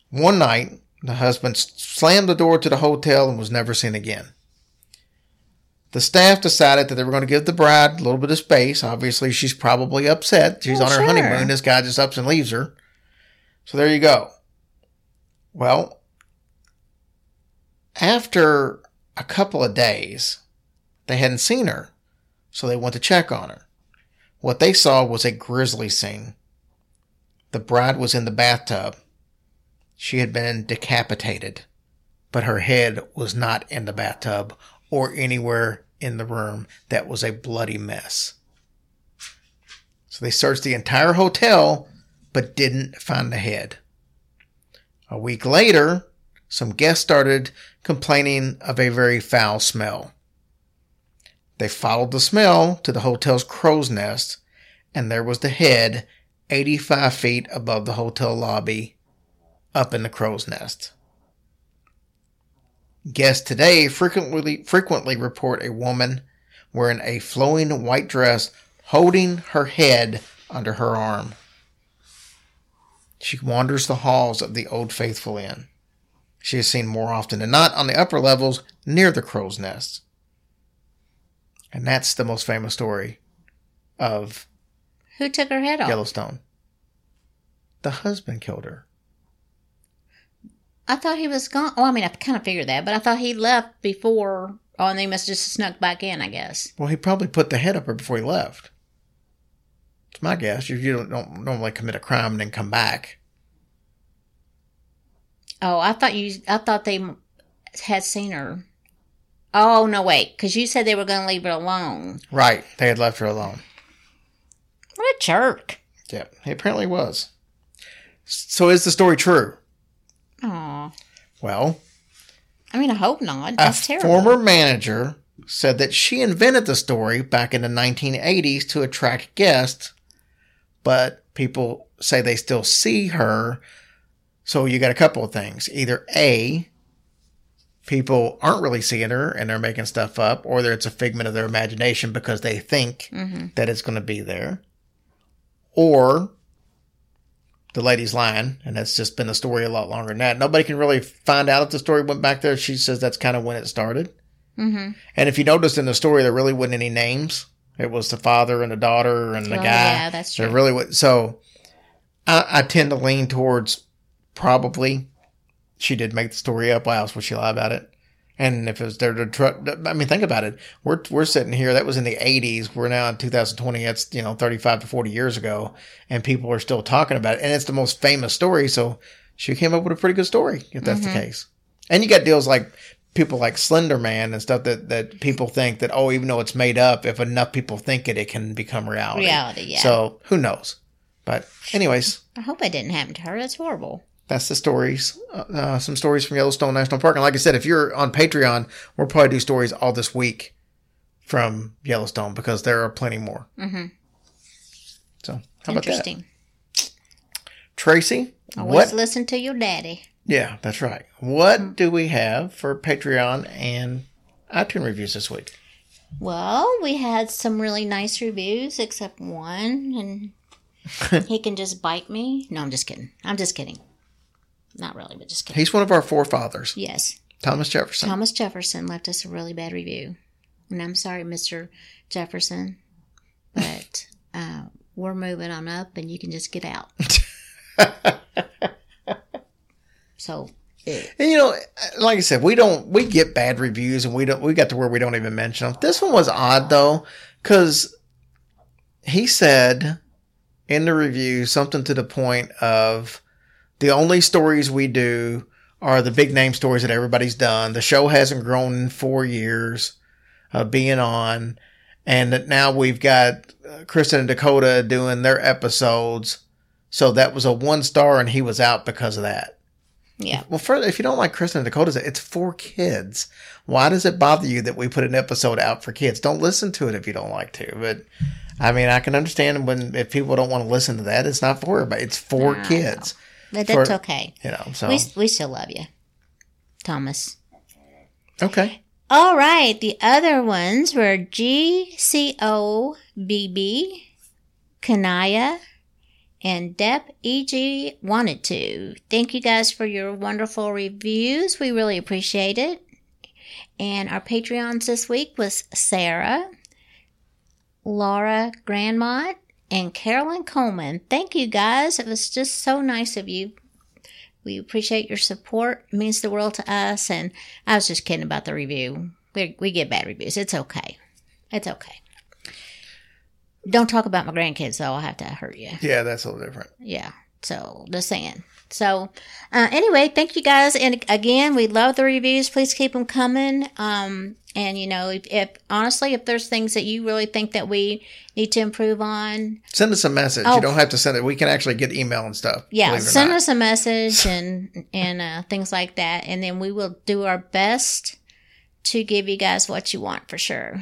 One night, the husband slammed the door to the hotel and was never seen again. The staff decided that they were going to give the bride a little bit of space. Obviously, she's probably upset. She's Well, on her sure. honeymoon. This guy just ups and leaves her. So there you go. Well, after a couple of days, they hadn't seen her, so they went to check on her. What they saw was a grisly scene. The bride was in the bathtub. She had been decapitated, but her head was not in the bathtub or anywhere in the room. That was a bloody mess. So they searched the entire hotel, but didn't find the head. A week later, some guests started complaining of a very foul smell. They followed the smell to the hotel's crow's nest, and there was the head 85 feet above the hotel lobby, up in the crow's nest. Guests today frequently frequently report a woman wearing a flowing white dress holding her head under her arm. She wanders the halls of the Old Faithful Inn. She is seen more often than not on the upper levels near the crow's nest. And that's the most famous story of Who took her head off? Yellowstone. The husband killed her. I thought he was gone. Oh, I mean, I kind of figured that, but I thought he left before. Oh, and they must have just snuck back in, I guess. Well, he probably put the head up her before he left. It's my guess. You, you don't, don't normally commit a crime and then come back. Oh, I thought you. I thought they had seen her. Oh no, wait, because you said they were going to leave her alone. Right. They had left her alone. What a jerk! Yep. He apparently was. So is the story true? Aw. Well, I mean, I hope not. a terrible. former manager said that she invented the story back in the 1980s to attract guests, but people say they still see her. So you got a couple of things. Either A, people aren't really seeing her and they're making stuff up, or that it's a figment of their imagination because they think mm-hmm. that it's going to be there. Or the lady's lying, and that's just been the story a lot longer than that. Nobody can really find out if the story went back there. She says that's kind of when it started. mm-hmm. And if you noticed in the story, there really wasn't any names. It was the father and the daughter and the Oh, guy. yeah, that's true. There really was. So I, I tend to lean towards probably she did make the story up. Why else would she lie about it? And if it was there to tr- I mean, think about it. We're we're sitting here. That was in the '80s. We're now in 2020. That's you know 35 to 40 years ago, and people are still talking about it. And it's the most famous story. So she came up with a pretty good story, if that's Mm-hmm. the case. And you got deals like people like Slender Man and stuff that that people think that oh, even though it's made up, if enough people think it, it can become reality. Reality, yeah. So who knows? But anyways, I hope it didn't happen to her. That's horrible. That's the stories. Uh, uh, some stories from Yellowstone National Park. And like I said, if you're on Patreon, we'll probably do stories all this week from Yellowstone because there are plenty more. Mhm. So how about that, Interesting. Tracy? Always What? listen to your daddy. Yeah, that's right. What do we have for Patreon and iTunes reviews this week? Well, we had some really nice reviews, except one, and (laughs) he can just bite me. No, I'm just kidding. I'm just kidding. Not really, but just kidding. He's one of our forefathers, Yes, Thomas Jefferson. Thomas Jefferson left us a really bad review, and I'm sorry, Mister Jefferson, but (laughs) uh, we're moving on up, and you can just get out. (laughs) so, And you know, like I said, we don't we get bad reviews, and we don't we got to where we don't even mention them. This one was odd though, because he said in the review something to the point of the only stories we do are the big name stories that everybody's done. The show hasn't grown in four years of being on, and now we've got uh, Kristen and Dakota doing their episodes. So that was a one star, and he was out because of that. yeah, Well, further, if you don't like Kristen and Dakota, it's for kids. Why does it bother you that we put an episode out for kids? Don't listen to it if you don't like to. But I mean, I can understand when if people don't want to listen to that, it's not for everybody. It's for kids. But that's For- okay. You know. So We we still love you, Thomas. okay. All right, the other ones were GCOBB, Kanaya, and Dep EG wanted to. Thank you guys for your wonderful reviews. We really appreciate it. And our Patreons this week was Sarah, Laura Grandmont, and Carolyn Coleman. Thank you guys. It was just so nice of you. We appreciate your support. It means the world to us. And I was just kidding about the review. We, we get bad reviews. It's okay. It's okay. Don't talk about my grandkids, though. I'll have to hurt you. Yeah, that's a little different. Yeah. So just saying. So uh, anyway, thank you guys. And again, we love the reviews. Please keep them coming. Um, and you know, if, if honestly, if there's things that you really think that we need to improve on, Send us a message. Oh. You don't have to send it. We can actually get email and stuff. yeah, believe it or send us a message (laughs) and and uh, things like that, and then we will do our best to give you guys what you want for sure.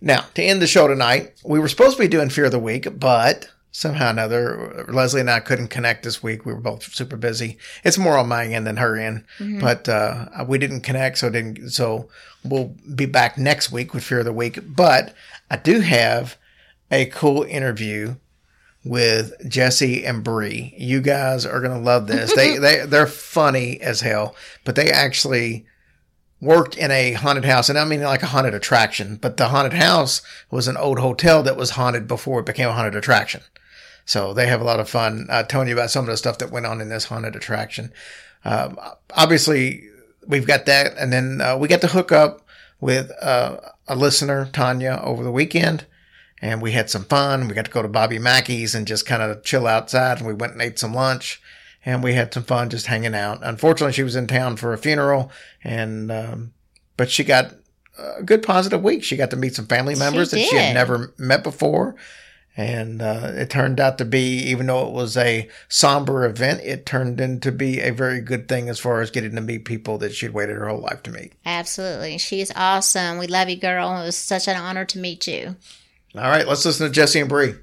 Now, to end the show tonight, we were supposed to be doing Fear of the Week, but somehow or another, Leslie and I couldn't connect this week. We were both super busy. It's more on my end than her end, but uh, we didn't connect, so didn't. So we'll be back next week with Fear of the Week. But I do have a cool interview with Jesse and Bree. You guys are gonna love this. they (laughs) they they're funny as hell, but they actually worked in a haunted house, and I mean like a haunted attraction. But the haunted house was an old hotel that was haunted before it became a haunted attraction. So they have a lot of fun uh, telling you about some of the stuff that went on in this haunted attraction. Um, obviously, we've got that, and then uh, we got to hook up with uh, a listener, Tanya, over the weekend, and we had some fun. We got to go to Bobby Mackey's and just kind of chill outside, and we went and ate some lunch, and we had some fun just hanging out. Unfortunately, she was in town for a funeral, and um, but she got a good positive week. She got to meet some family members that she had never met before. And uh, it turned out to be, even though it was a somber event, it turned into be a very good thing as far as getting to meet people that she'd waited her whole life to meet. Absolutely. She's awesome. We love you, girl. It was such an honor to meet you. All right, let's listen to Jesse and Bree.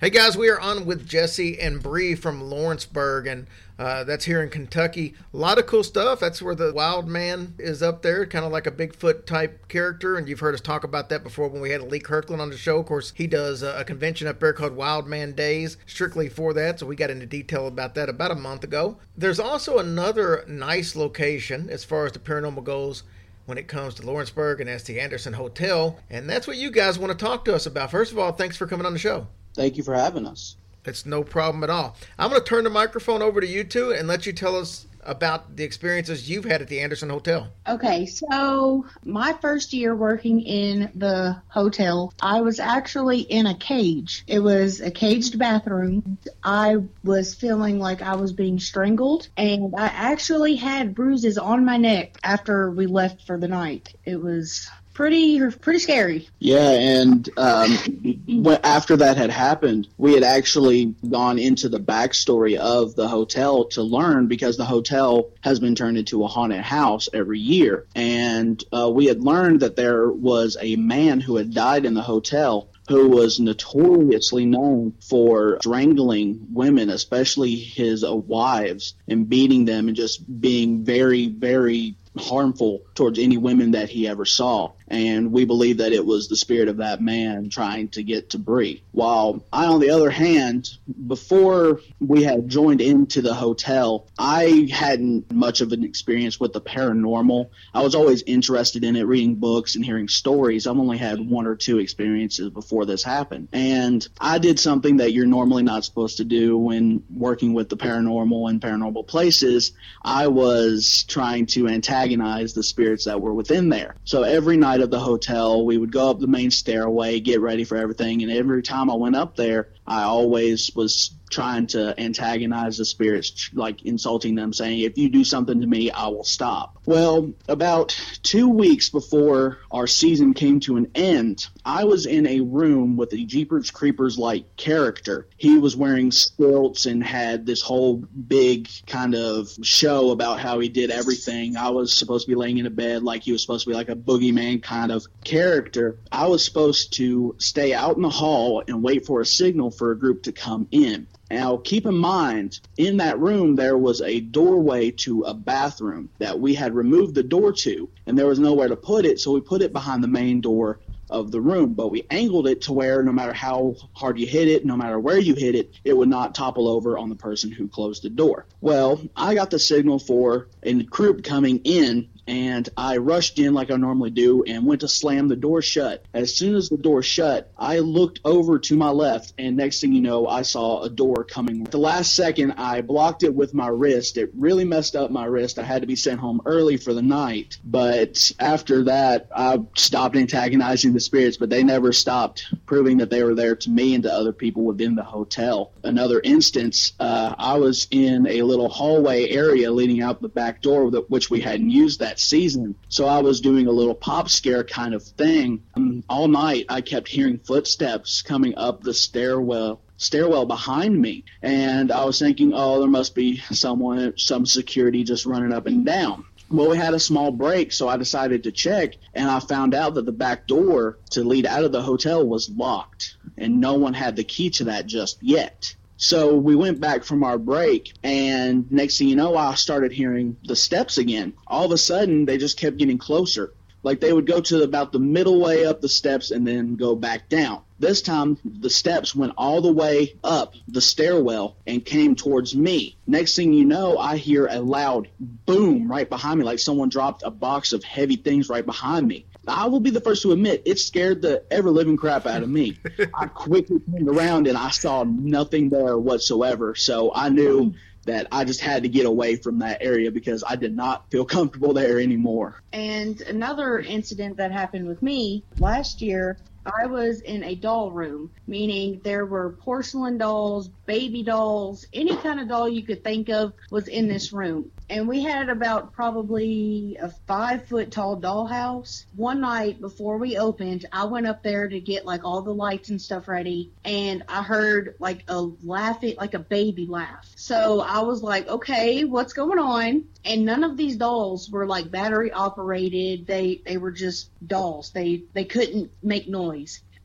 Hey guys, we are on with Jesse and Bree from Lawrenceburg, and uh, that's here in Kentucky. A lot of cool stuff. That's where the wild man is up there, kind of like a Bigfoot type character. And you've heard us talk about that before when we had Lee Kirkland on the show. Of course, he does a convention up there called Wild Man Days, strictly for that. So we got into detail about that about a month ago. There's also another nice location as far as the paranormal goes when it comes to Lawrenceburg, and that's the Anderson Hotel. And that's what you guys want to talk to us about. First of all, thanks for coming on the show. Thank you for having us. It's no problem at all. I'm going to turn the microphone over to you two and let you tell us about the experiences you've had at the Anderson Hotel. Okay, so my first year working in the hotel, I was actually in a cage. It was a caged bathroom. I was feeling like I was being strangled, and I actually had bruises on my neck after we left for the night. It was pretty pretty scary. Yeah, and um, after that had happened, we had actually gone into the backstory of the hotel to learn because the hotel has been turned into a haunted house every year, and uh, we had learned that there was a man who had died in the hotel who was notoriously known for strangling women, especially his uh, wives, and beating them and just being very, very harmful towards any women that he ever saw. And we believe that it was the spirit of that man trying to get to Bree. While I, on the other hand, before we had joined into the hotel, I hadn't much of an experience with the paranormal. I was always interested in it, reading books and hearing stories. I've only had one or two experiences before this happened. And I did something that you're normally not supposed to do when working with the paranormal and paranormal places. I was trying to antagonize the spirits that were within there. So every night of the hotel, we would go up the main stairway, get ready for everything, and every time I went up there, I always was trying to antagonize the spirits, like insulting them, saying, If you do something to me, I will stop. Well, about two weeks before our season came to an end, I was in a room with a Jeepers Creepers like character. He was wearing stilts and had this whole big kind of show about how he did everything. I was supposed to be laying in a bed like he was supposed to be like a boogeyman kind of character. I was supposed to stay out in the hall and wait for a signal for a group to come in. Now, keep in mind, in that room, there was a doorway to a bathroom that we had removed the door to, and there was nowhere to put it, so we put it behind the main door of the room, but we angled it to where no matter how hard you hit it, no matter where you hit it, it would not topple over on the person who closed the door. Well, I got the signal for a group coming in and I rushed in like I normally do and went to slam the door shut. As soon as the door shut, I looked over to my left, and next thing you know, I saw a door coming. At the last second, I blocked it with my wrist. It really messed up my wrist. I had to be sent home early for the night. But after that, I stopped antagonizing the spirits, but they never stopped proving that they were there to me and to other people within the hotel. Another instance, uh, I was in a little hallway area leading out the back door, which we hadn't used that that season. So I was doing a little pop scare kind of thing. Um, all night I kept hearing footsteps coming up the stairwell stairwell behind me and I was thinking, "Oh, there must be someone some security just running up and down." Well, we had a small break, so I decided to check, and I found out that the back door to lead out of the hotel was locked, and no one had the key to that just yet. So we went back from our break, and next thing you know, I started hearing the steps again. All of a sudden, they just kept getting closer. Like they would go to about the middle way up the steps and then go back down. This time, the steps went all the way up the stairwell and came towards me. Next thing you know, I hear a loud boom right behind me, like someone dropped a box of heavy things right behind me. I will be the first to admit it scared the ever living crap out of me. (laughs) I quickly turned around and I saw nothing there whatsoever. So I knew that I just had to get away from that area because I did not feel comfortable there anymore. And another incident that happened with me last year, I was in a doll room, meaning there were porcelain dolls, baby dolls, any kind of doll you could think of was in this room. And we had about probably a five foot tall dollhouse. One night before we opened, I went up there to get like all the lights and stuff ready, and I heard like a laughing, like a baby laugh. So I was like, okay, what's going on? And none of these dolls were like battery operated. They they were just dolls. They they couldn't make noise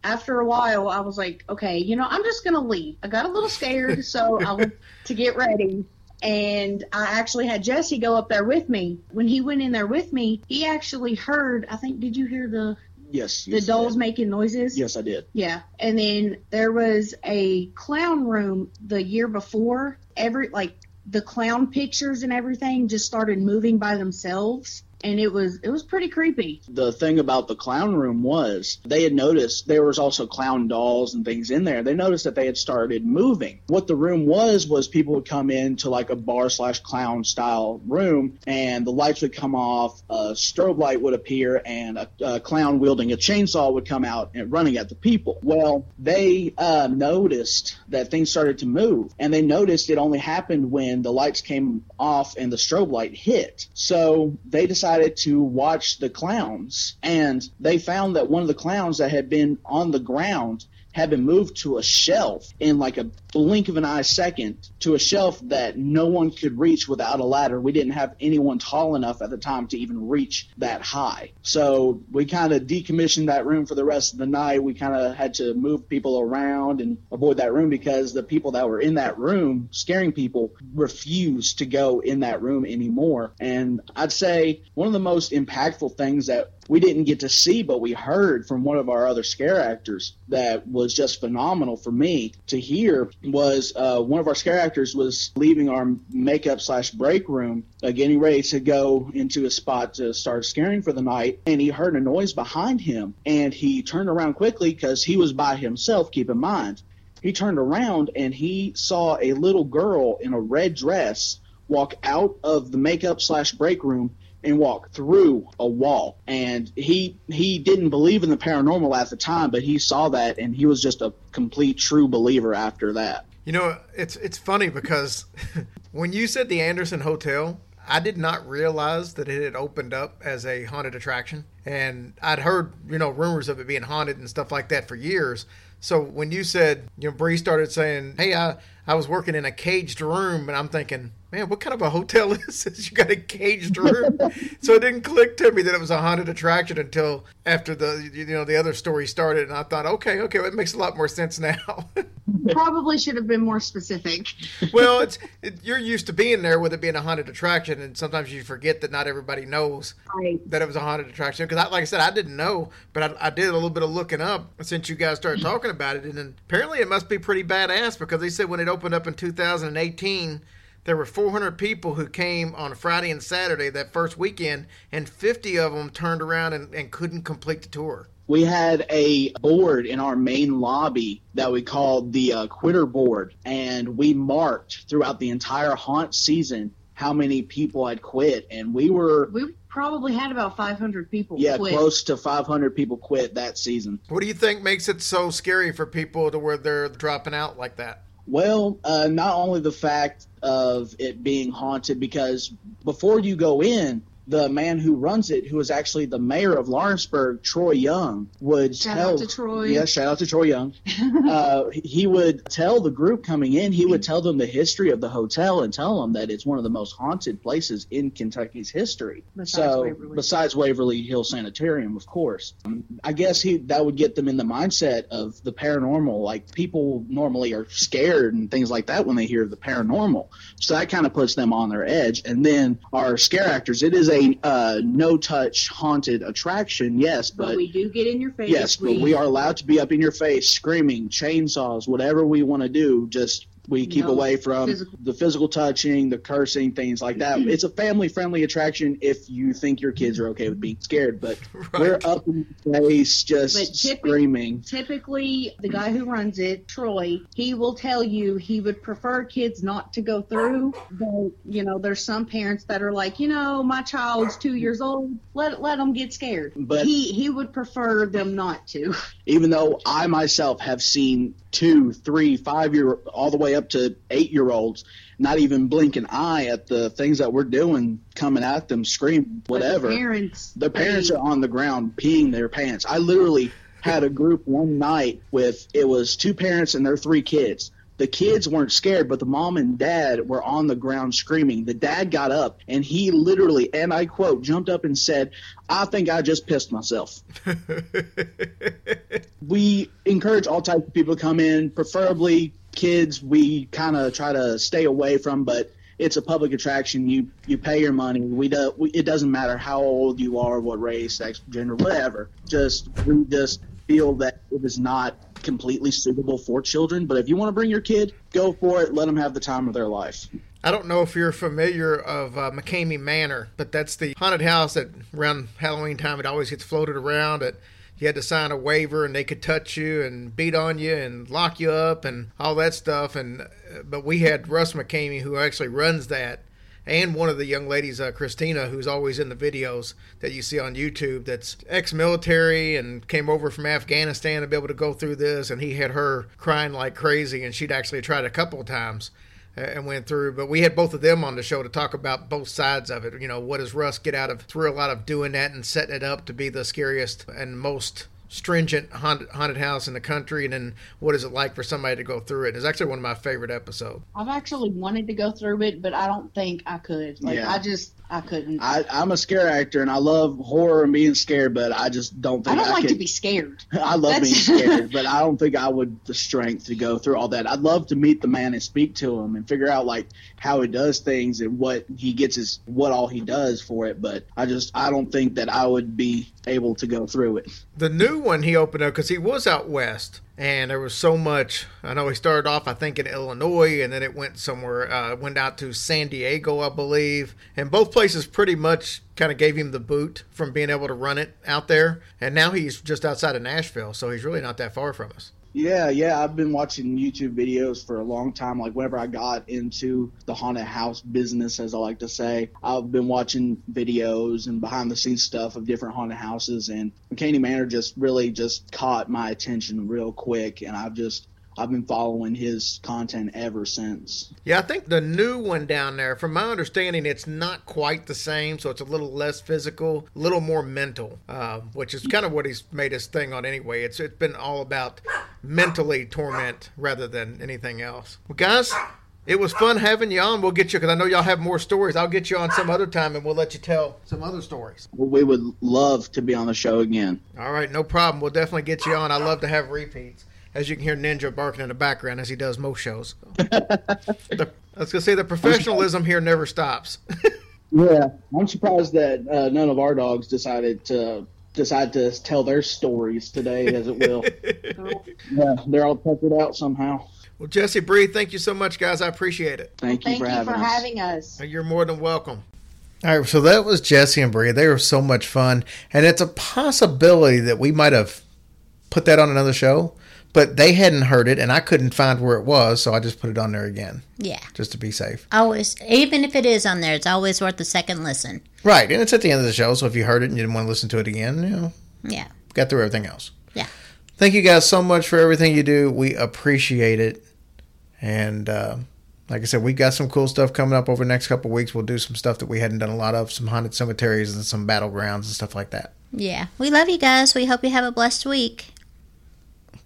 after a while, I was like, okay, you know, I'm just gonna leave. I got a little scared, (laughs) so I went to get ready. And I actually had Jesse go up there with me. When he went in there with me, he actually heard. I think. Did you hear the Yes. the yes, dolls making noises? Yes, I did. Yeah. And then there was a clown room the year before. Every like the clown pictures and everything just started moving by themselves. And it was it was pretty creepy. the thing about the clown room was they had noticed there was also clown dolls and things in there. They noticed that they had started moving. What the room was was people would come into like a bar slash clown style room, and the lights would come off, a strobe light would appear, and a, a clown wielding a chainsaw would come out and running at the people. Well, they uh, noticed that things started to move, and they noticed it only happened when the lights came off and the strobe light hit. So they decided to watch the clowns, and they found that one of the clowns that had been on the ground had been moved to a shelf in like a blink of an eye second to a shelf that no one could reach without a ladder. We didn't have anyone tall enough at the time to even reach that high. So we kind of decommissioned that room for the rest of the night. We kind of had to move people around and avoid that room because the people that were in that room scaring people refused to go in that room anymore. And I'd say one of the most impactful things that we didn't get to see, but we heard from one of our other scare actors that was just phenomenal for me to hear was uh, one of our scare actors was leaving our makeup slash break room, uh, getting ready to go into a spot to start scaring for the night, and he heard a noise behind him, and he turned around quickly because he was by himself. Keep in mind, he turned around and he saw a little girl in a red dress walk out of the makeup slash break room and walk through a wall. And he he didn't believe in the paranormal at the time, but he saw that and he was just a complete true believer after that. You know, it's it's funny because (laughs) when you said the Anderson Hotel, I did not realize that it had opened up as a haunted attraction, and I'd heard you know rumors of it being haunted and stuff like that for years. So when you said, you know, Bree started saying, "Hey, I I was working in a caged room," and I'm thinking, man, what kind of a hotel (laughs) is this? You got a caged room? (laughs) so it didn't click to me that it was a haunted attraction until after the you know the other story started, and I thought, okay, okay, well, it makes a lot more sense now. (laughs) Probably should have been more specific. well, it's it, you're used to being there with it being a haunted attraction, and sometimes you forget that not everybody knows Right. that it was a haunted attraction. Because, I, like I said, I didn't know, but I, I did a little bit of looking up since you guys started talking about it, and then apparently it must be pretty badass because they said when it opened up in 2018. There were 400 people who came on Friday and Saturday that first weekend, and 50 of them turned around and, and couldn't complete the tour. We had a board in our main lobby that we called the uh, quitter board, and we marked throughout the entire haunt season how many people had quit, and we were We probably had about 500 people yeah quit. close to 500 people quit that season. What do you think makes it so scary for people to where they're dropping out like that? Well, uh, not only the fact of it being haunted, because before you go in, the man who runs it, who is actually the mayor of Lawrenceburg, Troy Young, would Shout tell. out to Troy. Yeah, shout out to Troy Young. (laughs) uh, he would tell the group coming in, he would tell them the history of the hotel and tell them that it's one of the most haunted places in Kentucky's history. Besides so, Waverly. besides Waverly Hill Sanitarium, of course. Um, I guess he that would get them in the mindset of the paranormal. Like people normally are scared and things like that when they hear the paranormal. So that kind of puts them on their edge. And then our scare actors, it is a uh, no touch haunted attraction, yes, but, but we do get in your face. Yes, but we are allowed to be up in your face, screaming, chainsaws, whatever we want to do. Just We keep No away from physical- the physical touching, the cursing, things like that. Mm-hmm. it's a family friendly attraction if you think your kids are okay with being scared. But (laughs) we're up in the face, just typically- screaming. Typically, the guy who runs it, Troy, he will tell you he would prefer kids not to go through. But you know, there's some parents that are like, you know, my child's two years old, let let them get scared. But- he he would prefer them not to. even though I myself have seen two, three, five year, all the way up to eight year olds, not even blink an eye at the things that we're doing, coming at them, screaming, whatever. But the parents, The parents are on the ground peeing their pants. I literally had a group one night with it was two parents and their three kids. The kids weren't scared, but the mom and dad were on the ground screaming. The dad got up and he literally, and I quote, jumped up and said, I think I just pissed myself. (laughs) we encourage all types of people to come in, preferably kids. We kind of try to stay away from, but it's a public attraction. You you pay your money. We do. We, it doesn't matter how old you are, what race, sex, gender, whatever. Just we just feel that it is not completely suitable for children. But if you want to bring your kid, go for it. Let them have the time of their life. I don't know if you're familiar of uh, McKamey Manor, but that's the haunted house that around Halloween time it always gets floated around. It you had to sign a waiver and they could touch you and beat on you and lock you up and all that stuff. And uh, but we had Russ McKamey who actually runs that. And one of the young ladies, uh, Christina, who's always in the videos that you see on YouTube, that's ex military and came over from Afghanistan to be able to go through this. And he had her crying like crazy, and she'd actually tried a couple times and went through. But we had both of them on the show to talk about both sides of it. You know, what does Russ get out of thrill out of doing that and setting it up to be the scariest and most stringent haunted, haunted house in the country, and then what is it like for somebody to go through it? It's actually one of my favorite episodes. I've actually wanted to go through it, but I don't think I could. Like Yeah. I just I couldn't. I, I'm a scare actor and I love horror and being scared, but I just don't think I don't like could. to be scared. (laughs) I love being (laughs) scared, but I don't think I would the strength to go through all that. I'd love to meet the man and speak to him and figure out like how he does things and what he gets his what all he does for it. But I just I don't think that I would be able to go through it. The new one he opened up because he was out west, and there was so much. I know he started off, I think, in Illinois, and then it went somewhere, uh, went out to San Diego, I believe, and both places pretty much kind of gave him the boot from being able to run it out there. And now he's just outside of Nashville, so he's really not that far from us. Yeah, yeah, I've been watching YouTube videos for a long time. Like whenever I got into the haunted house business, as I like to say, I've been watching videos and behind the scenes stuff of different haunted houses. And McKamey Manor just really just caught my attention real quick, and I've just I've been following his content ever since. Yeah, I think the new one down there, from my understanding, it's not quite the same, so it's a little less physical, a little more mental, uh, which is kind of what he's made his thing on anyway. It's it's been all about mentally torment rather than anything else. Well, guys, it was fun having you on. We'll get you because I know y'all have more stories. I'll get you on some other time, and we'll let you tell some other stories. We would love to be on the show again. All right, no problem. We'll definitely get you on. I love to have repeats. As you can hear Ninja barking in the background as he does most shows. (laughs) the, I was gonna say the professionalism here never stops. (laughs) Yeah, I'm surprised that uh, none of our dogs decided to decide to tell their stories today, as it will. (laughs) yeah, they're all tuckered out somehow. well, Jesse Bree, thank you so much, guys. I appreciate it. Thank you Thank for you having for us. having us. You're more than welcome. All right, so that was Jesse and Bria. They were so much fun, and it's a possibility that we might have put that on another show, but they hadn't heard it, and I couldn't find where it was, so I just put it on there again Yeah. just to be safe. Always, even if it is on there, it's always worth a second listen. Right, and it's at the end of the show, so if you heard it and you didn't want to listen to it again, you know, Yeah. got through everything else. Yeah. Thank you guys so much for everything you do. We appreciate it, and uh, like I said, we got some cool stuff coming up over the next couple weeks. We'll do some stuff that we hadn't done a lot of, some haunted cemeteries and some battlegrounds and stuff like that. Yeah. We love you guys. We hope you have a blessed week.